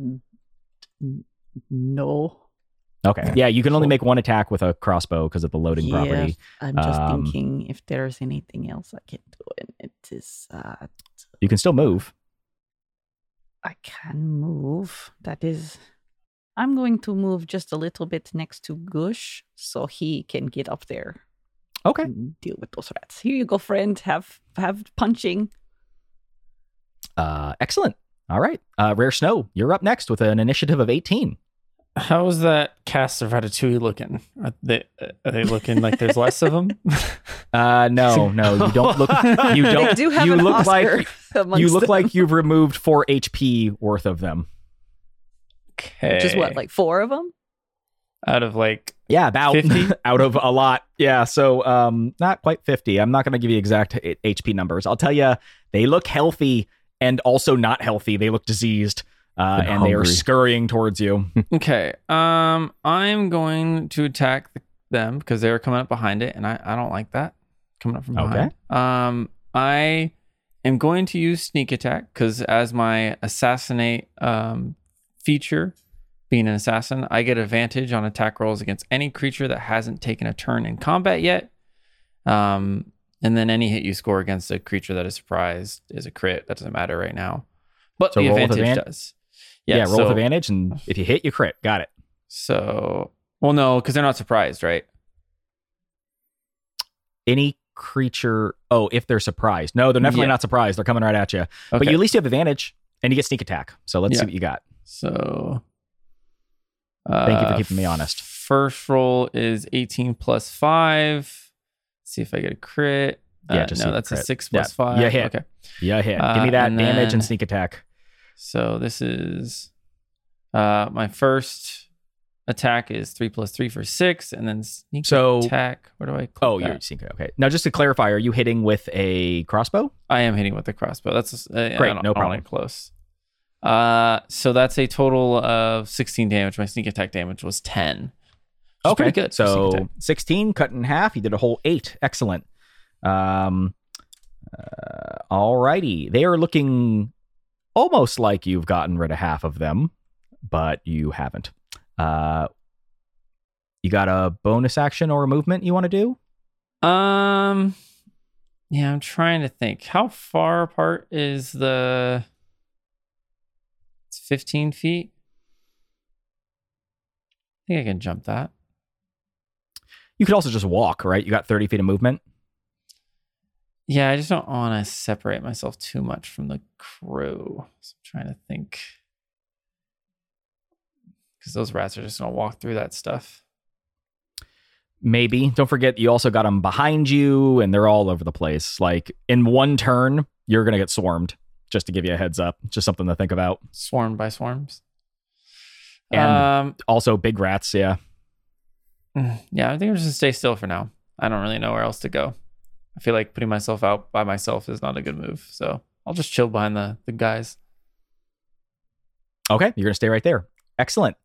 n- no. Okay. Yeah, you can only make one attack with a crossbow because of the loading Yeah, property. I'm just Um, thinking if there's anything else I can do, and it is uh, You can still move. I can move. That is, I'm going to move just a little bit next to Gush so he can get up there Okay. and deal with those rats. Here you go, friend. Have have punching. Uh, excellent. All right. Uh, Rare Snow, you're up next with an initiative of 18. How's that cast of Ratatouille looking? Are they are they looking like there's less of them? <laughs> Uh, no, <laughs> no, you don't look. <laughs> You don't. they do have you an look Oscar like <laughs> amongst you look them. like you've removed four HP worth of them. okay. just what, like four of them? out of like Yeah, about 50? out of a lot. Yeah, so um, not quite fifty. I'm not going to give you exact HP numbers. I'll tell you, they look healthy and also not healthy. They look diseased, uh, And and they are scurrying towards you. Okay. Um, I'm going to attack them because they're coming up behind it, and I, I don't like that coming up from behind. Um, I am going to use sneak attack because as my assassinate um feature, being an assassin, I get advantage on attack rolls against any creature that hasn't taken a turn in combat yet. Um, and then any hit you score against a creature that is surprised is a crit. That doesn't matter right now, but So the advantage advan- does. Yeah, roll with advantage, and if you hit, you crit. Got it. so, well, no, because they're not surprised, right? Any creature. Oh, if they're surprised. No, they're definitely Yeah. not surprised. They're coming right at you. Okay. But you at least you have advantage, and you get sneak attack. So let's see what you got. so, Thank you for uh, keeping me honest. First roll is 18 plus five. see if I get a crit. Yeah, Uh, just no, that's a crit. six Yeah, plus five. Yeah, hit. Okay. Yeah, hit. Give Uh, me that and damage and sneak attack. So this is uh my first attack is three plus three for six, and then sneak So- attack. Where do I? Click Oh, that? you're sneak. Okay. Now, just to clarify, are you hitting with a crossbow? I am hitting with the crossbow. That's uh, Great, no problem. close. Uh, so that's a total of 16 damage. My sneak attack damage was 10. Okay, good. So 16 cut in half. You did a whole eight. Excellent. Um, uh, alrighty. They are looking almost like you've gotten rid of half of them, but you haven't. Uh, you got a bonus action or a movement you want to do? Um, yeah, I'm trying to think. How far apart is the? It's 15 feet. I think I can jump that. You could also just walk, right? You got 30 feet of movement. Yeah, I just don't want to separate myself too much from the crew. So I'm trying to think. Because those rats are just gonna walk through that stuff. Maybe. Don't forget, you also got them behind you, and they're all over the place. Like in one turn, you're gonna get swarmed. Just to give you a heads up, just something to think about. Swarmed by swarms. And- um, Also, big rats. Yeah. yeah, I think I'm just gonna stay still for now. I don't really know where else to go. I feel like putting myself out by myself is not a good move. So I'll just chill behind the the guys. Okay, you're gonna stay right there. Excellent.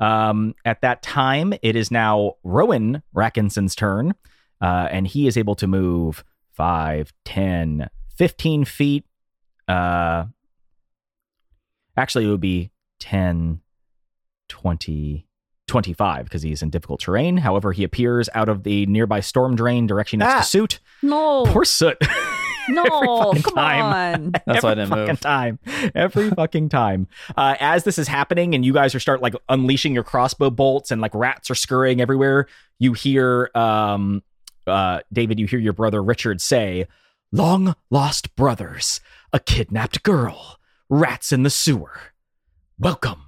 Um, at that time, it is now Rowan Rackinson's turn, uh, and he is able to move 5, 10, 15 feet. Uh, actually, it would be 10, 20, 25 because he's in difficult terrain. However, he appears out of the nearby storm drain direction next Ah. to Soot. No, Poor Soot. <laughs> <laughs> no, come time. on. <laughs> That's why I Every didn't fucking move. time. Every fucking time. Uh, as this is happening and you guys are start like unleashing your crossbow bolts and like rats are scurrying everywhere, you hear um uh David, you hear your brother Richard say, Long lost brothers, a kidnapped girl, rats in the sewer. Welcome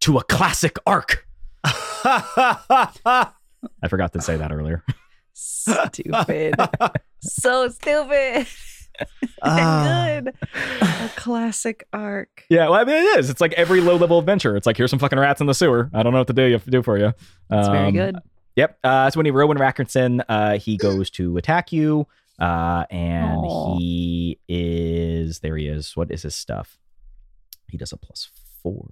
to a classic arc. <laughs> I forgot to say that earlier. Stupid. So stupid. <laughs> Ah. Good. A classic arc. Yeah, well, I mean, it is. It's like every low level adventure. It's like here's some fucking rats in the sewer. I don't know what to do. You have to do for you. That's very Um, good. Yep. Uh, so when he Rowan Rackerson, uh, he <gasps> goes to attack you, uh, and Aw. he is there. He is. What is his stuff? He does a plus four.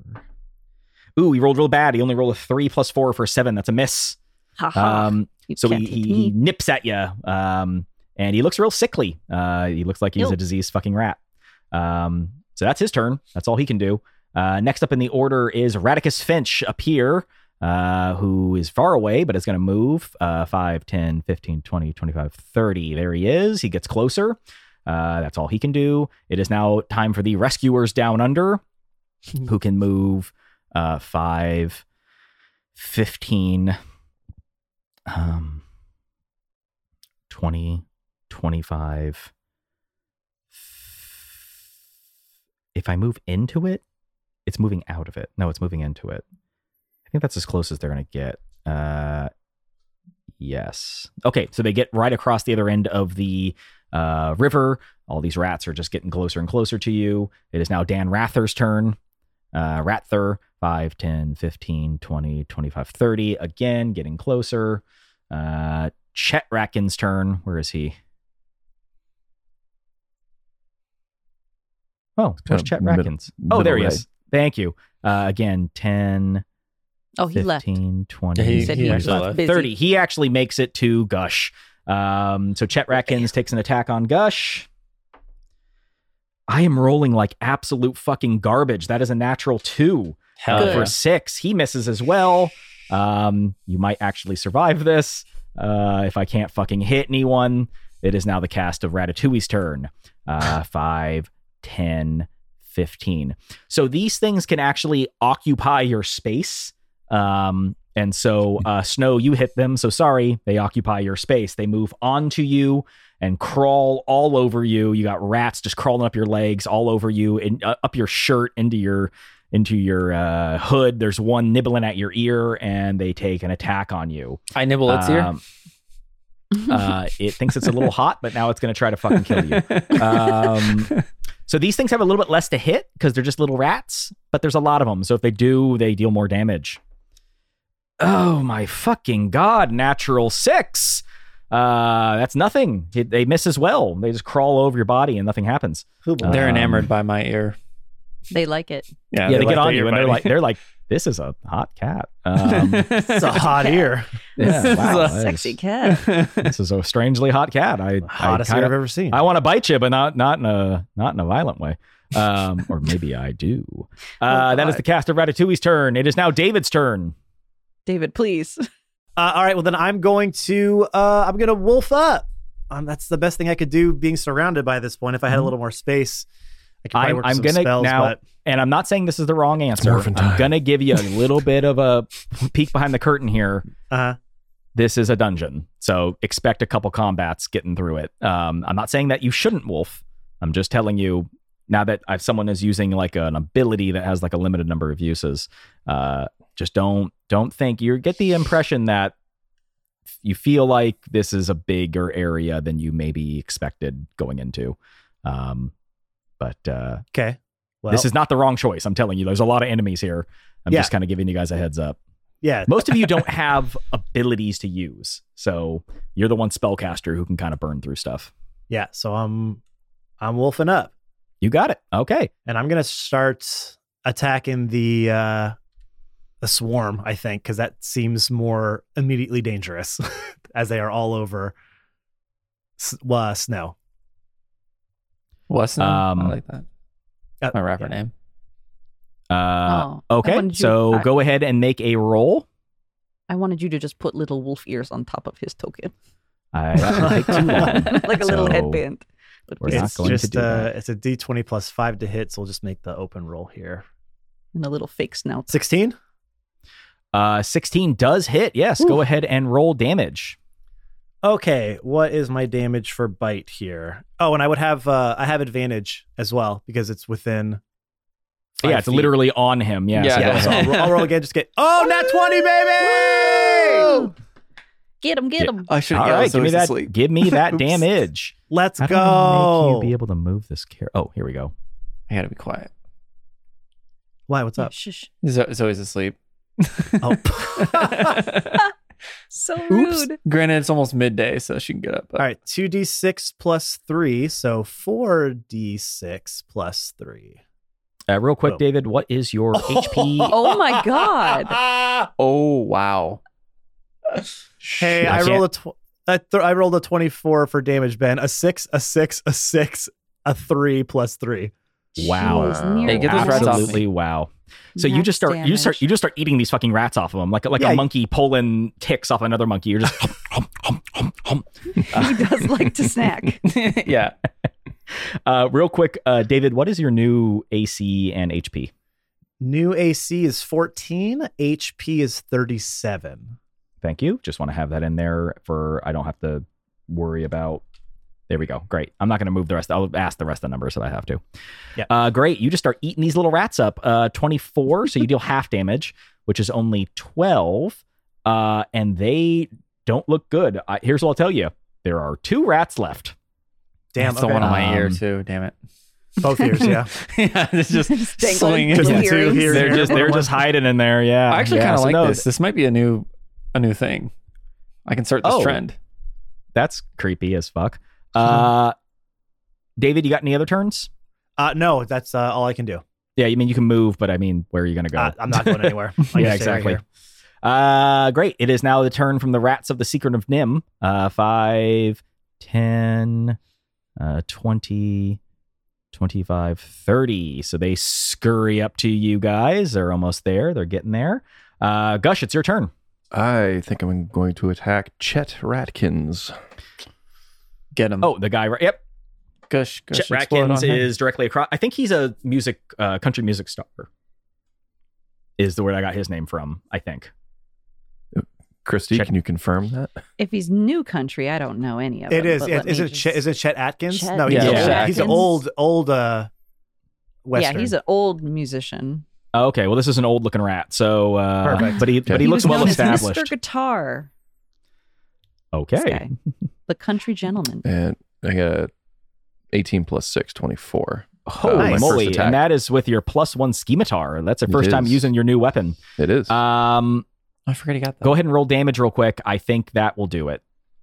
Ooh, he rolled real bad. He only rolled a three plus four for a seven. That's a miss. Haha. Um, so he, he, he nips at you, um, and he looks real sickly. Uh, he looks like he's Ew. a diseased fucking rat. Um, so that's his turn. That's all he can do. Uh, next up in the order is Radicus Finch up here, uh, who is far away, but is going to move uh, 5, 10, 15, 20, 25, 30. There he is. He gets closer. Uh, that's all he can do. It is now time for the rescuers down under, <laughs> who can move uh, 5, 15, um, 20, 25. If I move into it, it's moving out of it. No, it's moving into it. I think that's as close as they're going to get. Uh, yes. Okay, so they get right across the other end of the uh, river. All these rats are just getting closer and closer to you. It is now Dan Rather's turn. Uh, Rather, 5, 10, 15, 20, 25, 30. Again, getting closer. Uh, Chet Ratkin's turn. Where is he? Oh, where's Chet of mid- Ratkins? Oh, there he middle is. Thank you. Uh, again, 10, oh, he left. 15, 20, Yeah, He he- said he he actually left. 30. He actually makes it to Gush. Um, so Chet Ratkins takes an attack on Gush. I am rolling like absolute fucking garbage. That is a natural two Hell uh, yeah. for six. He misses as well. Um, you might actually survive this. Uh, if I can't fucking hit anyone, it is now the cast of Ratatouille's turn. Uh, 5, 10, 15. So these things can actually occupy your space. Um, and so, <laughs> uh, Snow, you hit them. So sorry, they occupy your space. They move onto you and crawl all over you. You got rats just crawling up your legs, all over you, and uh, up your shirt, into your into your uh, hood. There's one nibbling at your ear, and they take an attack on you. I nibble its ear. Um, uh, it thinks it's a little <laughs> hot, but now it's going to try to fucking kill you. <laughs> Um, so these things have a little bit less to hit because they're just little rats, but there's a lot of them. So if they do, they deal more damage. Oh my fucking god! Natural six. Uh, that's nothing. It- They miss as well. They just crawl over your body and nothing happens. They're Um, enamored by my ear. They like it. Yeah, they, like get the on you and they're like, they're like, <laughs> this is a hot cat. Um, <laughs> It's a hot ear. <laughs> yeah, This is wow, a Sexy is- cat. This is a strangely hot cat. I, I Hottest kinda- I've ever seen. I want to bite you, but not not in a not in a violent way. Um, or maybe I do. Uh, that is the cast of Ratatouille's turn. It is now David's turn. David, please. Uh, all right, well then I'm going to uh, I'm gonna wolf up. Um, that's the best thing I could do, being surrounded by this point. If I had a Mhm. little more space, I could probably I'm- work I'm some gonna- spells. now- but And I'm not saying this is the wrong answer. I'm gonna give you a little bit of a peek behind the curtain here. uh, This is a dungeon, so expect a couple combats getting through it. Um, I'm not saying that you shouldn't wolf. I'm just telling you now that if someone is using like an ability that has like a limited number of uses, uh, just don't don't think you get the impression that you feel like this is a bigger area than you maybe expected going into. Um, but uh, okay, well, this is not the wrong choice. I'm telling you, there's a lot of enemies here. I'm Yeah. just kind of giving you guys a heads up. yeah. Most of you don't <laughs> have abilities to use, so you're the one spellcaster who can kind of burn through stuff. Yeah, so I'm I'm wolfing up, You got it. Okay. and I'm gonna start attacking the uh, the swarm. I think because that seems more immediately dangerous, <laughs> as they are all over s- uh, snow. What's name? Um, I like that. Uh, My rapper yeah. name. Uh, Oh, okay. wanted you- So I- go ahead and make a roll. I wanted you to just put little wolf ears on top of his token, I, that would take too long. like a little headband. We're be not it's going to just do uh, that. it's a D20 plus five to hit, so we'll just make the open roll here. and a little fake snout. Sixteen. Uh, 16 does hit. Yes. Go ahead and roll damage. Okay, what is my damage for bite here? Oh, and I would have uh I have advantage as well because it's within. five yeah, it's feet. literally on him. Yeah. Yeah, so Yeah, so I'll, roll- I'll roll again. Just get. Oh, nat twenty, baby! Get him, get him. I should All right. Give me that. Give me that damage. Let's How do I go. make you be able to move this car? Oh, here we go. I gotta be quiet. Why? What's up? Shh. Zo- Zoe's asleep. Oh. <laughs> <laughs> <laughs> So Oops. rude. Granted, it's almost midday, so she can get up. But All right, 2d6 plus 3, so 4d6 plus 3. Uh, real quick. David, what is your <laughs> HP? Oh my god. <laughs> Oh wow. Hey, I I, rolled a tw- I, th- I rolled a 24 for damage, Ben. A 6, a 6, a 6, a 3 plus 3. Wow. Jeez, near Hey, get those rats off me. Absolutely wow. So you Max just start you just start damage. you just start eating these fucking rats off of them like like Yeah, a monkey pulling ticks off another monkey. You're just <laughs> hum, hum, hum, hum, hum. he does <laughs> like to snack. <laughs> yeah. Uh, real quick, uh, David, what is your new AC and HP? New AC is 14, HP is 37. Thank you. Just want to have that in there for I don't have to worry about. There we go. Great. I'm not going to move the rest. I'll ask the rest of the numbers if I have to. Yeah. Uh, great. You just start eating these little rats up. Uh, 24. so you deal <laughs> half damage, which is only 12. Uh, and they don't look good. I, here's what I'll tell you. There are two rats left. Damn, That's the one on my ear Um, too. Damn it. Both ears, yeah. <laughs> yeah, it's just Just dangling swinging. Just little the two earrings. here. They're just they're just hiding in there. Yeah. I actually Yeah, kind of so like no, this. This might be a new a new thing. I can start this Oh. trend. That's creepy as fuck. Uh, David, you got any other turns? Uh, no, that's uh, all I can do. Yeah, you mean you can move, but I mean, where are you going to go? Uh, I'm not going anywhere. <laughs> I yeah, can stay right exactly. here. uh, great. It is now the turn from the rats of the secret of NIMH. Uh, 5, 10, uh, 20, 25, 30. So they scurry up to you guys. They're almost there. They're getting there. Uh, Gush, it's your turn. I think I'm going to attack Chet Ratkins. Get him. Oh, the guy, right? Yep. gush, gush. Chet explode Ratkins is directly across. I think he's a music, uh, country music star. Is the word I got his name from? I think. Christy, Chet- can you confirm that? If he's new country, I don't know any of It them, is. but Yeah, let is me it? just- Chet, is it Chet Atkins? Chet- no, he's, Yeah, old, Chet he's an old, old uh, Western. Yeah, he's an old musician. Oh, okay, well, this is an old looking rat. So, uh, Perfect. but he, but he, He looks was well known as established. Mr. Guitar. This Okay. Guy. the country gentleman. And I got a 18 plus 6, 24. Holy Nice. moly! Attack. And that is with your plus one scimitar. That's the first time using your new weapon. It is. Um, I forgot he got that. go ahead and roll damage real quick. I think that will do it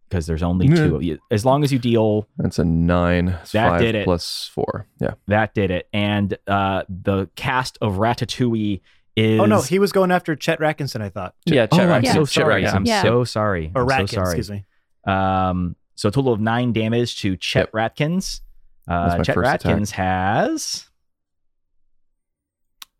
because there's only Yeah. two. of you. As long as you deal, That's a 9. It's That 5 did it. plus 4. Yeah. that did it. And uh, the cast of Ratatouille is. Oh no, he was going after Chet Ratkinson. I thought, Yeah, Oh, Chet I'm so sorry. Ratkins. I'm Yeah. so sorry. or I'm so sorry. excuse me. Um, so a total of nine damage to Chet Ratkins. Uh, Chet first attack. Ratkins has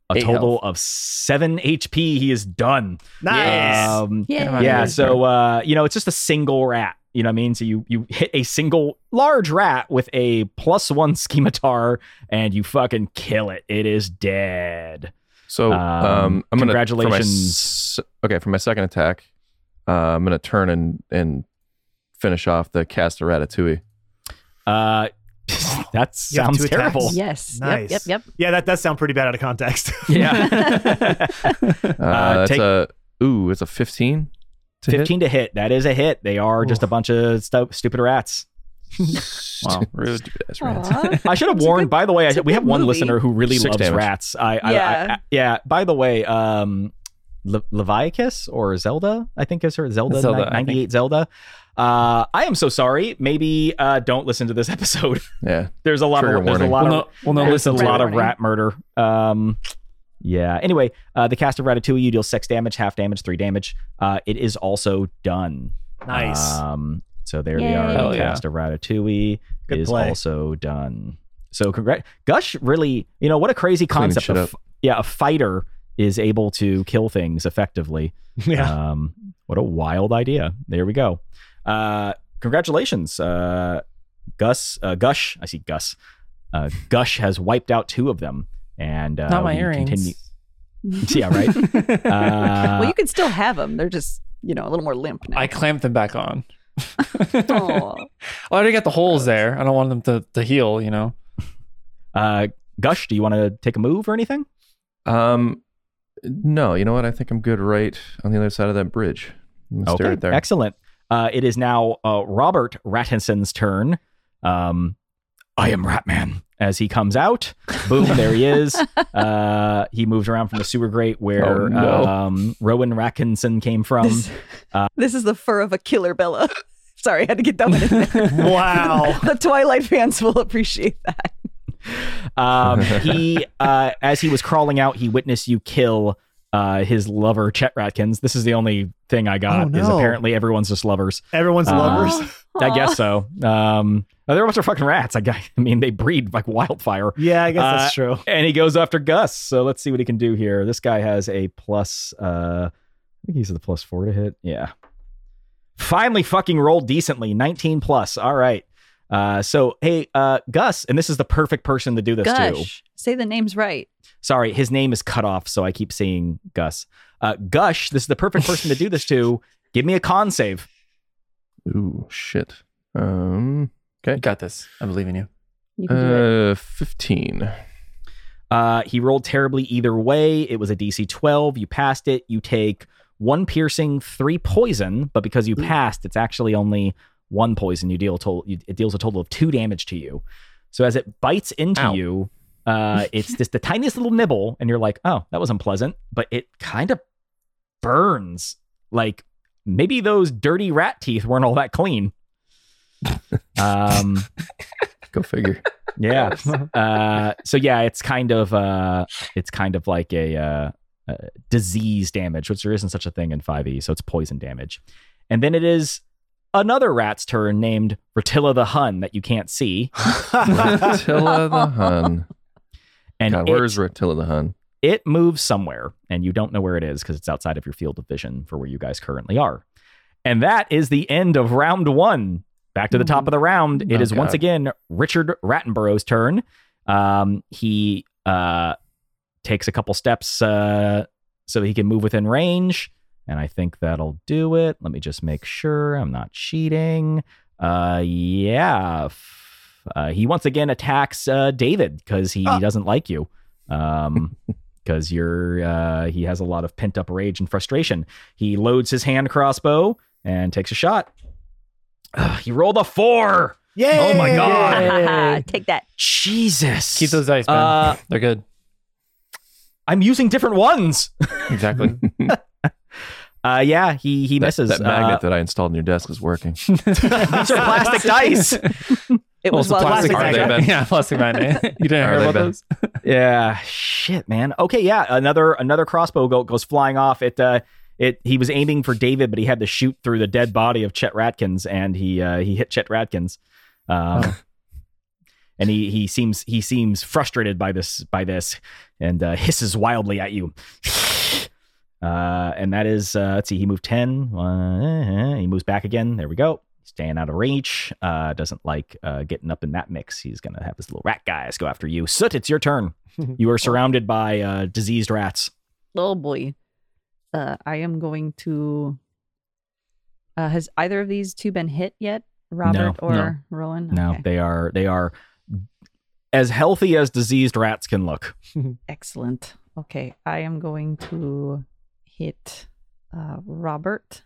a Eight total health. of seven HP. He is done. Nice. Um, Yeah. Get him out of yeah. So uh, you know, it's just a single rat. You know what I mean? So you you hit a single large rat with a plus one scimitar, and you fucking kill it. It is dead. So Um, um, I'm gonna for my congratulations. okay, for my second attack, uh, I'm gonna turn and and finish off the cast of Ratatouille. Uh, <laughs> that sounds two attacks? terrible. Yes. Nice. Yep. Yep. Yeah, that does sound pretty bad out of context. <laughs> Yeah. <laughs> Uh, that's take- a ooh, it's a 15. To hit? 15 to hit. That is a hit. They are just a bunch of stu- stupid rats. Wow, rude. Stupid rats. I should have warned. good- by the way, I, we have one movie. listener who really Six loves damage. rats. I, I, I, Yeah. I- yeah. By the way, um, Le- Leviacus or Zelda, I think is her Zelda, Zelda, ni- I think. 98 Zelda. Uh, I am so sorry. Maybe uh, don't listen to this <laughs> episode. Yeah. there's a lot Trigger of there's a warning. lot Well, of no, well, no, there's a lot it. of rat murder. Um, yeah. Anyway, uh, the cast of Ratatouille, you deal six damage, half damage, three damage. Uh, it is also done. nice. Um, so there they Yay. are. Hell the yeah. cast of Ratatouille Good is play. also done. So congrats, Gush. Really, you know what a crazy concept. Of, yeah, a fighter is able to kill things effectively. <laughs> yeah. Um, what a wild idea. There we go. Uh, congratulations, uh, Gus. Uh, Gush. I see Gus. Uh, Gush has wiped out two of them, and uh, Not my earrings. Continue. <laughs> yeah, right. <laughs> Uh, well, you can still have them. They're just, you know, a little more limp now. I clamped them back on. Aw. I already got the holes there. I don't want them to, to heal, you know? uh, Gush, do you want to take a move or anything? Um, no, you know what? I think I'm good right on the other side of that bridge. I'm gonna right there. Excellent. Uh, it is now uh, Robert Rattinson's turn. Um, I am Ratman. As he comes out, boom, there he is. <laughs> Uh, he moves around from the sewer grate where Oh, no. um, Rowan Rackinson came from. This, uh, this is the fur of a killer Bella. <laughs> Sorry, I had to get that one in there. Wow. <laughs> the Twilight fans will appreciate that. <laughs> Um, he, <laughs> uh, as he was crawling out, he witnessed you kill uh, his lover, Chet Ratkins. This is the only thing I got. Oh, Is apparently everyone's just lovers. Everyone's Uh, lovers. I guess <laughs> so. Um, they're a bunch of fucking rats. I, gu- I mean, they breed like wildfire. Yeah, I guess Uh, that's true. And he goes after Gus. So let's see what he can do here. This guy has a plus. Uh, I think he's the plus four to hit. Yeah. Finally, fucking rolled decently. 19 plus. All right. Uh, so hey, uh, Gus, and this is the perfect person to do this to. Gush. Say the names right. Sorry, his name is cut off, so I keep saying Gus. Uh, Gush, this is the perfect person to do this to. <laughs> Give me a con save. Ooh, shit. Um, You got this. I believe in you. You can do it. uh, 15. Uh, he rolled terribly either way. It was a DC 12. You passed it. You take one piercing, three poison, but because you passed, it's actually only one poison. You deal a total. You, it deals a total of two damage to you. So as it bites into Ow. you, uh, <laughs> it's just the tiniest little nibble, and you're like, "Oh, that was unpleasant," but it kind of burns. Like maybe those dirty rat teeth weren't all that clean. <laughs> Um. Go figure. Yeah. <laughs> uh, so yeah, it's kind of uh, it's kind of like a, uh, uh, disease damage, which there isn't such a thing in 5e. So it's poison damage, and then it is another rat's turn named Rotilla the Hun that you can't see, Attila the Hun. and God, where's Attila the Hun? it moves somewhere, and you don't know where it is because it's outside of your field of vision for where you guys currently are. And that is the end of round one. Back to the top of the round. It Oh, is once again Richard Rattenborough's turn. Um, he uh, takes a couple steps uh, so he can move within range. And I think that'll do it. Let me just make sure I'm not cheating. Uh, yeah. Uh, he once again attacks uh, David because he Ah. doesn't like you. Um, <laughs> because you're uh, he has a lot of pent up rage and frustration. He loads his hand crossbow and takes a shot. Ugh, he rolled a four. Yay! Oh my God. <laughs> Take that. Jesus. Keep those dice, man. Uh, They're good. I'm using different ones. <laughs> Exactly. Uh, yeah, he he That, misses. that magnet Uh, that I installed in your desk is working. <laughs> these are plastic <laughs> dice. It was Also well plastic Are they, magnet. Yeah, plastic magnet. <laughs> You didn't Are hear about Ben? those? Yeah, shit, man. Okay, yeah, another another crossbow go, goes flying off. It uh, it he was aiming for David, but he had to shoot through the dead body of Chet Ratkins, and he uh, he hit Chet Ratkins. Um, and he he seems he seems frustrated by this by this, and uh, hisses wildly at you. Uh, and that is uh, let's see, he moved ten. Uh, he moves back again. There we go. Staying out of reach. Uh, doesn't like uh, getting up in that mix. He's gonna have his little rat guys go after you. Soot, it's your turn. <laughs> You are surrounded by uh, diseased rats. Oh boy. Uh, I am going to. Uh, has either of these two been hit yet, Robert No, or no. Rowan? No, Okay. they are they are as healthy as diseased rats can look. <laughs> Excellent. Okay, I am going to hit uh, Robert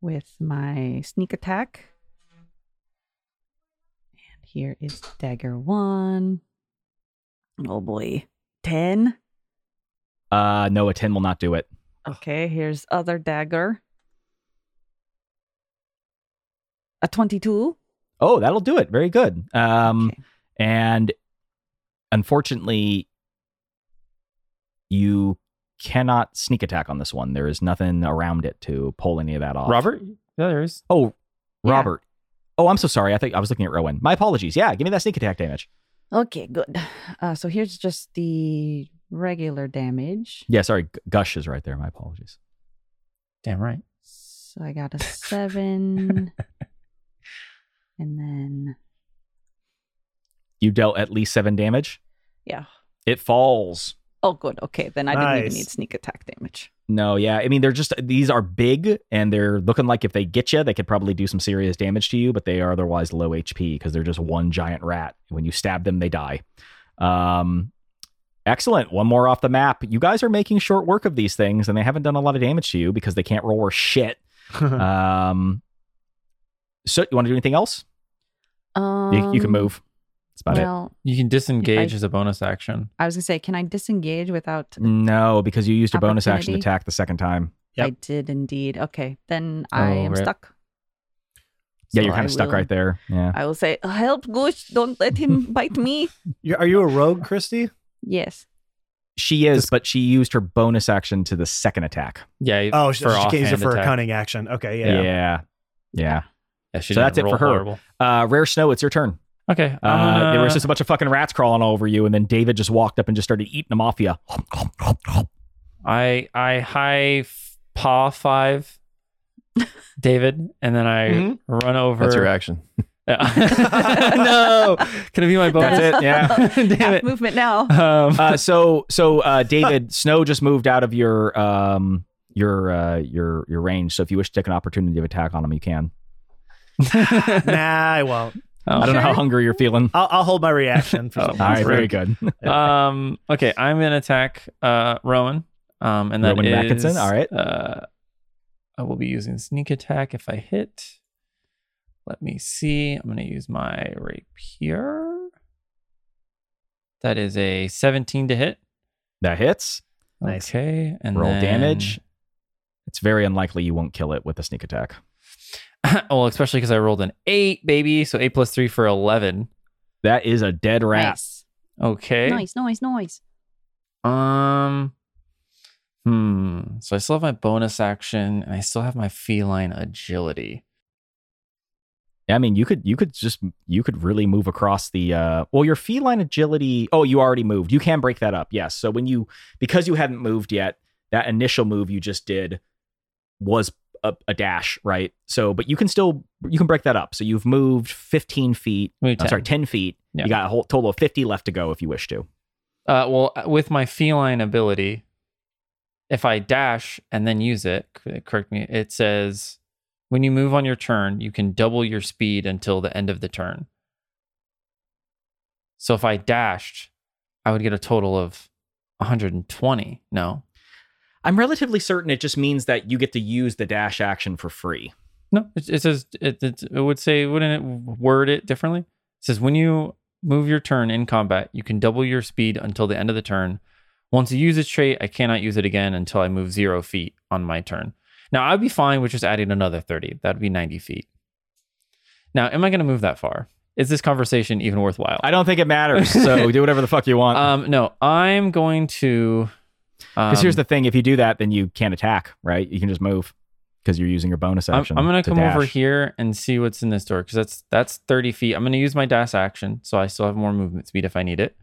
with my sneak attack. And here is dagger one. Oh boy. 10. Uh, no, a ten will not do it. Okay, here's other dagger. A 22. Oh, that'll do it. Very good. Um, Okay. and unfortunately, you cannot sneak attack on this one. There is nothing around it to pull any of that off. Robert? Yeah, there is. Oh, Yeah. Robert. Oh, I'm so sorry. I think I was looking at Rowan. My apologies. Yeah, give me that sneak attack damage. Okay, good. Uh, so here's just the regular damage. Yeah, sorry. Gush is right there. My apologies. Damn right. So I got a seven. <laughs> and then, You dealt at least seven damage. yeah. It falls. Oh, good. Okay, then I didn't even need sneak attack damage. No, yeah. I mean, they're just these are big and they're looking like if they get you, they could probably do some serious damage to you, but they are otherwise low HP because they're just one giant rat. When you stab them, they die. Um, excellent. One more off the map. You guys are making short work of these things, and they haven't done a lot of damage to you because they can't roll or shit. <laughs> um, so you want to do anything else? Um, You, you can move. That's about well, You can disengage I- as a bonus action. I was gonna say, can I disengage without? No, because you used a bonus action to attack the second time. Yep. I did indeed. Okay, then I Oh, am right. stuck. Yeah, So you're kind of stuck will- right there. Yeah. I will say, "Help, Gush! Don't let him <laughs> bite me." You- Are you a rogue, Christy? Yes. She is, but she used her bonus action to the second attack. Yeah. Oh, she, for she can't it offhand for a cunning action. Okay, Yeah. yeah. Yeah. Yeah, she So that's it for her. Uh, Rare Snow, it's your turn. Okay. Uh, I'm there was just a bunch of fucking rats crawling all over you, and then David just walked up and just started eating them off you. I I high f- paw five, David, and then I Mhm. run over. That's your action. <laughs> <laughs> no, can it be my bonus? That's it. Yeah. <laughs> Damn it. movement now. Um, Uh, so, so uh, David, Snow just moved out of your um your uh your your range. So if you wish to take an opportunity of attack on him, you can. Nah, I won't. Oh, I don't know how hungry you're feeling. I'll, I'll hold my reaction for <laughs> Oh, All right, very good. <laughs> <laughs> um. Okay, I'm gonna attack uh Rowan. Um, and that Rowan is Atkinson, all right. Uh, I will be using sneak attack if I hit. Let me see. I'm gonna use my rapier. That is a 17 to hit. That hits. Nice. Okay, and Roll then- damage. It's very unlikely you won't kill it with a sneak attack. <clears throat> well, especially because I rolled an eight, baby. So eight plus three for 11. That is a dead rat. Nice. Okay. Nice, nice, nice. Um. Hmm. So I still have my bonus action, and I still have my feline agility. Yeah, I mean, you could you could just you could really move across the uh well your feline agility oh you already moved. You can break that up. Yes. So when you because you hadn't moved yet, that initial move you just did was a, a dash, right? So but you can still you can break that up. So you've moved 15 feet. Maybe I'm sorry, 10. 10 feet. Yeah. You got a whole total of 50 left to go if you wish to. Uh, well, with my feline ability, if I dash and then use it, correct me. It says when you move on your turn, you can double your speed until the end of the turn. So if I dashed, I would get a total of 120. No, I'm relatively certain it just means that you get to use the dash action for free. No, it, it says it, it. It would say, wouldn't it word it differently? It says when you move your turn in combat, you can double your speed until the end of the turn. Once you use this trait, I cannot use it again until I move zero feet on my turn. Now I'd be fine with just adding another thirty. That'd be ninety feet. Now, am I going to move that far? Is this conversation even worthwhile? I don't think it matters. So <laughs> do whatever the fuck you want. um, no, I'm going to. Because here's um, the thing: if you do that, then you can't attack, right? You can just move because you're using your bonus I'm, action. I'm gonna to come over here and see what's in this door because that's that's 30 feet. I'm gonna use my dash action, so I still have more movement speed if I need it.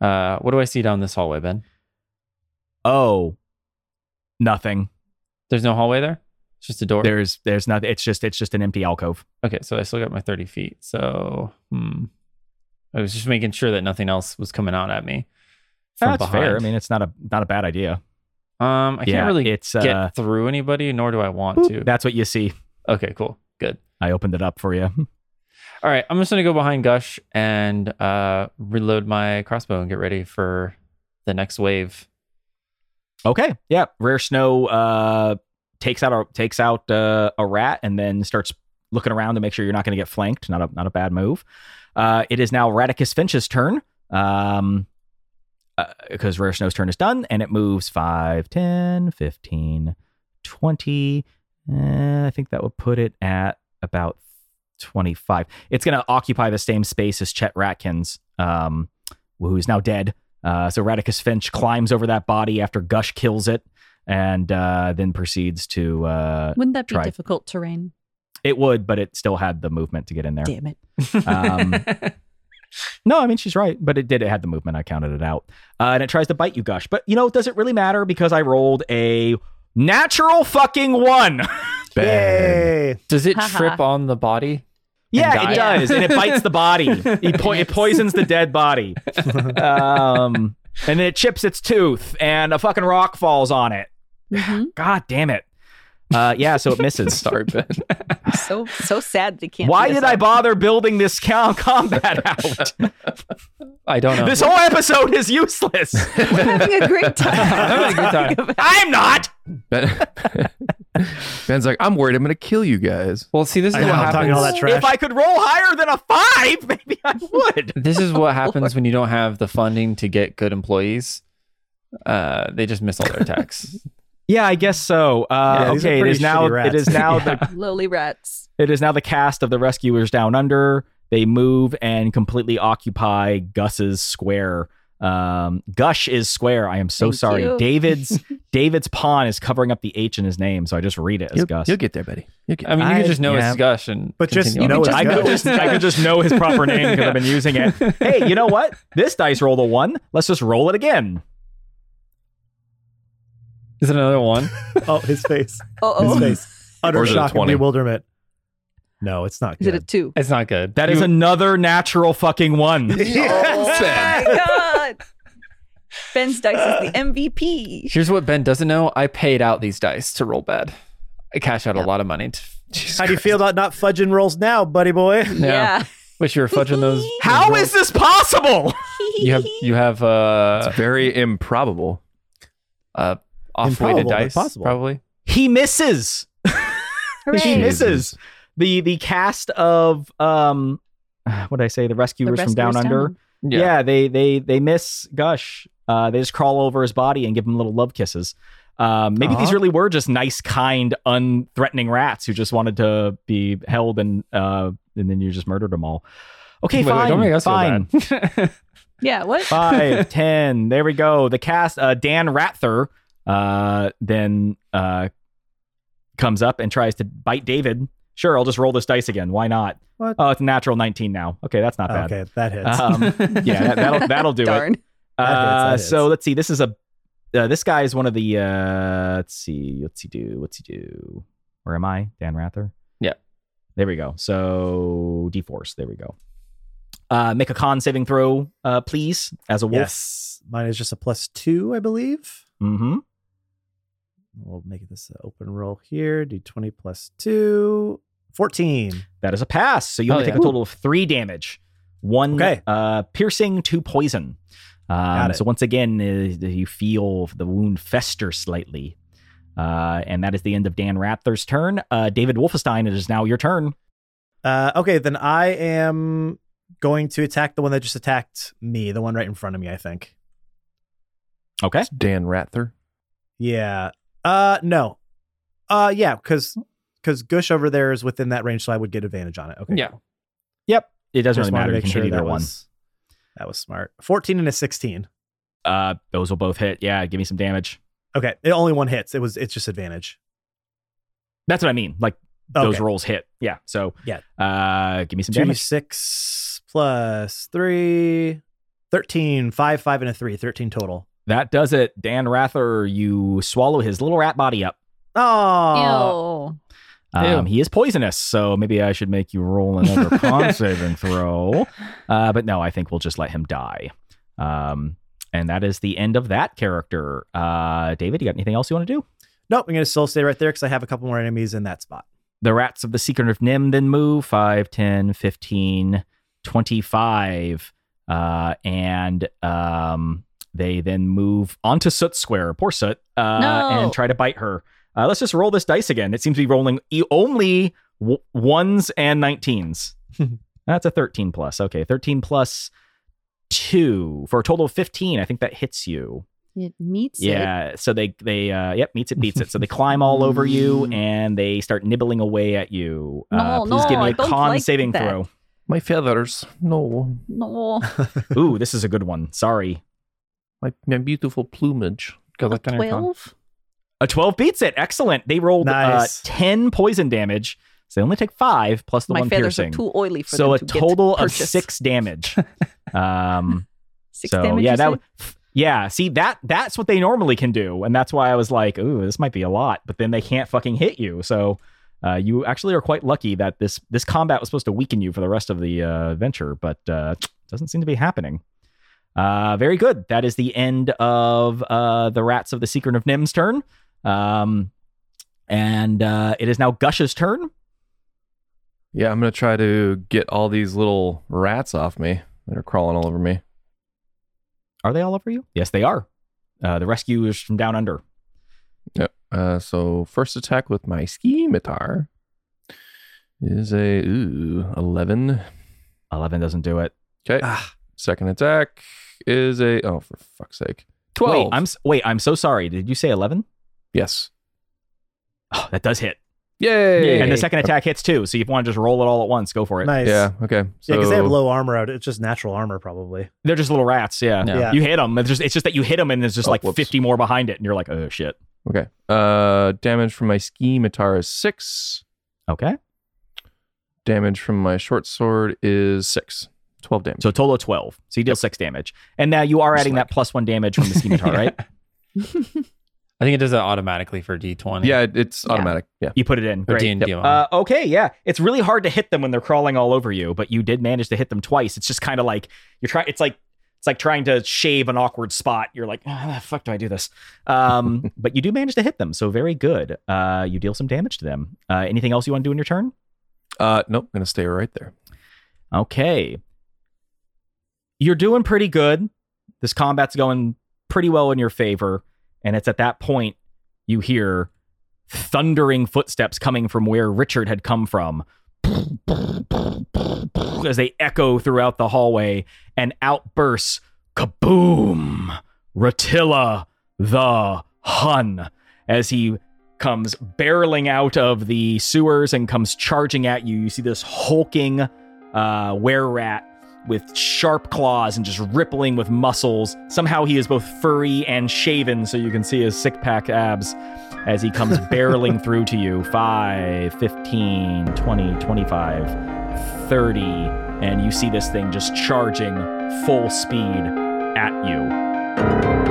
Uh, what do I see down this hallway, Ben? Oh, nothing. There's no hallway there. It's just a door. There's there's nothing. It's just it's just an empty alcove. Okay, so I still got my 30 feet. So, hmm. I was just making sure that nothing else was coming out at me. From That's fair. I mean, it's not a not a bad idea. um, I can't really it's get uh, through anybody, nor do I want boop, to. that's what you see. okay, cool, good. I opened it up for you. <laughs> All right, I'm just gonna go behind Gush and uh, reload my crossbow and get ready for the next wave. Okay. Yeah. Rare Snow uh, takes out a takes out uh, a rat and then starts looking around to make sure you're not going to get flanked. Not a not a bad move. Uh, it is now Radicus Finch's turn. Um, because Rare Snow's turn is done and it moves 5, 10, 15, 20. Eh, I think that would put it at about 25. It's going to occupy the same space as Chet Ratkins, um, who's now dead. Uh, so Radicus Finch climbs over that body after Gush kills it and uh, then proceeds to. Uh, Wouldn't that be Try. difficult terrain? it would, but it still had the movement to get in there. Damn it. Um, <laughs> No, I mean, she's right, but it did. It had the movement. I counted it out. Uh, and it tries to bite you, Gush. But, you know, does it really matter? Because I rolled a natural fucking one. <laughs> Yay! Does it trip on the body? Yeah, it does, and it bites the body. <laughs> It, po- it poisons the dead body, um, and then it chips its tooth, and a fucking rock falls on it. Mhm. God damn it! Uh, yeah, so it misses. <laughs> Sorry, Ben. So so sad they can't. Why did. I bother building this com- combat out? <laughs> I don't know. this whole episode is useless. <laughs> We're having a great time. I'm having a good time. I'm not. Ben, Ben's like, I'm worried I'm going to kill you guys. Well, see, this is I what know, I'm happens. all that trash. If I could roll higher than a five, maybe I would. this is what happens when you don't have the funding to get good employees. Uh, they just miss all their attacks. Yeah, I guess so. Uh, Yeah, okay, it pretty is now. rats. It is now the <laughs> Lowly rats. It is now the cast of the Rescuers Down Under. They move and completely occupy Gus's square. Um, Gush is square. I am so Thank sorry. you. David's <laughs> David's pawn is covering up the H in his name, so I just read it as You'll, Gus. you'll get there, buddy. Get I mean, you I- could just know yeah. it's Gush and But just, you on. know, I could just I could just know his proper name because I've been using it. <laughs> Hey, you know what? This dice rolled a one. Let's just roll it again. Is it another one? <laughs> Oh, his face. Uh His oh. face. <laughs> Utter Or is it a shock and 20? bewilderment. No, it's not Is it good. a two? It's not good. That is You- another natural fucking one. <laughs> Oh my god. Ben's dice is the MVP. Here's what Ben doesn't know. I paid out these dice to roll bad. I cash out a lot of money. To, How do you feel about not fudging rolls now, buddy boy? Yeah. Wish you were fudging those. How is this possible? You have you have uh, It's very improbable. uh off-weighted dice possible. probably. He misses. <laughs> He misses. The the cast of um <sighs> what did I say? The The rescuers from Down rescuers Under. down. Yeah. they they they miss Gush. Uh, they just crawl over his body and give him little love kisses. Um, maybe these really were just nice, kind, unthreatening rats who just wanted to be held and uh, and then you just murdered them all. Okay, Wait, wait, fine, don't make us feel fine. bad. <laughs> Yeah, what? Five, ten. There we go. The cast. Uh, Dan Rather uh, then uh, comes up and tries to bite David. Sure, I'll just roll this dice again. Why not? What? Oh, it's a natural 19 now. Okay, that's not bad. Okay, that hits. Um, <laughs> yeah, that, that'll that'll do it. Darn. That hits, Uh, that hits. so let's see. This is a uh, this guy is one of the. Uh, let's see. What's he do? What's he do? Where am I? Dan Rather. Yeah. There we go. So D force. There we go. Uh, make a con saving throw, uh, please, as a wolf. yes, mine is just a plus two, I believe. Mm-hmm. We'll make this an open roll here. Do 20 plus two. 14. That is a pass. So you Oh, only yeah. take a total of three damage. One Okay. uh, piercing, two poison. Um, Got it. so once again, uh, you feel the wound fester slightly. Uh, and that is the end of Dan Rather's turn. Uh, David Wolfenstein, it is now your turn. Uh, okay, then I am going to attack the one that just attacked me, the one right in front of me, I think. Okay. It's Dan Rather. Yeah. Uh, no. Uh, yeah, because because Gush over there is within that range, so I would get advantage on it. Okay. Yeah. cool. Yep. It doesn't Just really matter. to You can make sure hit either that one. was that was smart. 14 and a 16. Uh, those will both hit. Yeah, give me some damage. Okay, it only one hits. It was it's just advantage. That's what I mean. Like those Okay. rolls hit. Yeah. So Yeah. uh, give me some Two damage. six plus three. 13, five, five, and a three. 13 total. That does it. Dan Rather, you swallow his little rat body up. Oh, Ew. Um, he is poisonous, so maybe I should make you roll another con <laughs> saving throw. Uh, but no, I think we'll just let him die. Um, and that is the end of that character. Uh, David, you got anything else you want to do? nope. I'm going to still stay right there because I have a couple more enemies in that spot. The rats of the Secret of NIMH then move 5, 10, 15, 25. Uh, and um, they then move onto Soot Square, poor Soot, uh, No. and try to bite her. Uh, let's just roll this dice again. It seems to be rolling e- only w- ones and 19s. <laughs> That's a 13 plus. Okay, 13 plus 2 for a total of 15. I think that hits you. It meets it. Yeah, so they they uh yep, meets it beats it. So they climb all over you <laughs> and they start nibbling away at you. uh, No, please give me a con like saving that. throw. My feathers. No. No. <laughs> Ooh, this is a good one. Sorry. My, my beautiful plumage. Good luck on your con. 12? A 12 beats it. Excellent. They rolled Nice. uh, 10 poison damage. So they only take 5 plus the My one feathers piercing. are too oily for so them a to get total of 6 damage. <laughs> um Six so damage, yeah, you that said? yeah, see that that's what they normally can do and that's why I was like, "Ooh, this might be a lot." But then they can't fucking hit you. So uh, you actually are quite lucky that this this combat was supposed to weaken you for the rest of the uh, adventure, but uh, <tsk> doesn't seem to be happening. Uh, very good. That is the end of uh, the Rats of the Secret of NIMH's turn. Um, and uh, it is now Gush's turn. Yeah, I'm gonna try to get all these little rats off me that are crawling all over me. Are they all over you? Yes, they are. Uh, the rescuers from down under. Yep. Uh, so first attack with my scimitar is a ooh, 11. 11 doesn't do it. Okay. Ah, Second attack is a oh for fuck's sake. 12. Wait, I'm s- wait, I'm so sorry. Did you say 11? yes. Oh, that does hit. Yay. And the second attack hits too. So if you want to just roll it all at once, go for it. Nice. Yeah, okay. So Yeah, because they have low armor out. It's just natural armor, probably. They're just little rats. Yeah. Yeah. Yeah. You hit them. It's just, it's just that you hit them and there's just Oh, like whoops. 50 more behind it. And you're like, oh, shit. Okay. Uh damage from my ski scimitar is 6. Okay. Damage from my short sword is 6. 12 damage. So a total of 12. So you deal six damage. And now you are adding that plus one damage from the scimitar, right? <laughs> I think it does that automatically for D20. yeah, it's automatic. Yeah. You put it in. Great. D&D Yep. Uh, okay, yeah. It's really hard to hit them when they're crawling all over you, but you did manage to hit them twice. It's just kind of like you're trying. It's like it's like trying to shave an awkward spot. You're like, ah, the fuck do I do this? Um, <laughs> but you do manage to hit them, so very good. Uh, you deal some damage to them. Uh, anything else you want to do in your turn? Uh nope, I'm going to stay right there. Okay. You're doing pretty good. This combat's going pretty well in your favor. And it's at that point you hear thundering footsteps coming from where Richard had come from as they echo throughout the hallway and outbursts kaboom! Ratilla the Hun as he comes barreling out of the sewers and comes charging at you. You see this hulking uh, were rat with sharp claws and just rippling with muscles. Somehow he is both furry and shaven, so you can see his sick pack abs as he comes <laughs> barreling through to you 5, 15, 20, 25, 30. And you see this thing just charging full speed at you.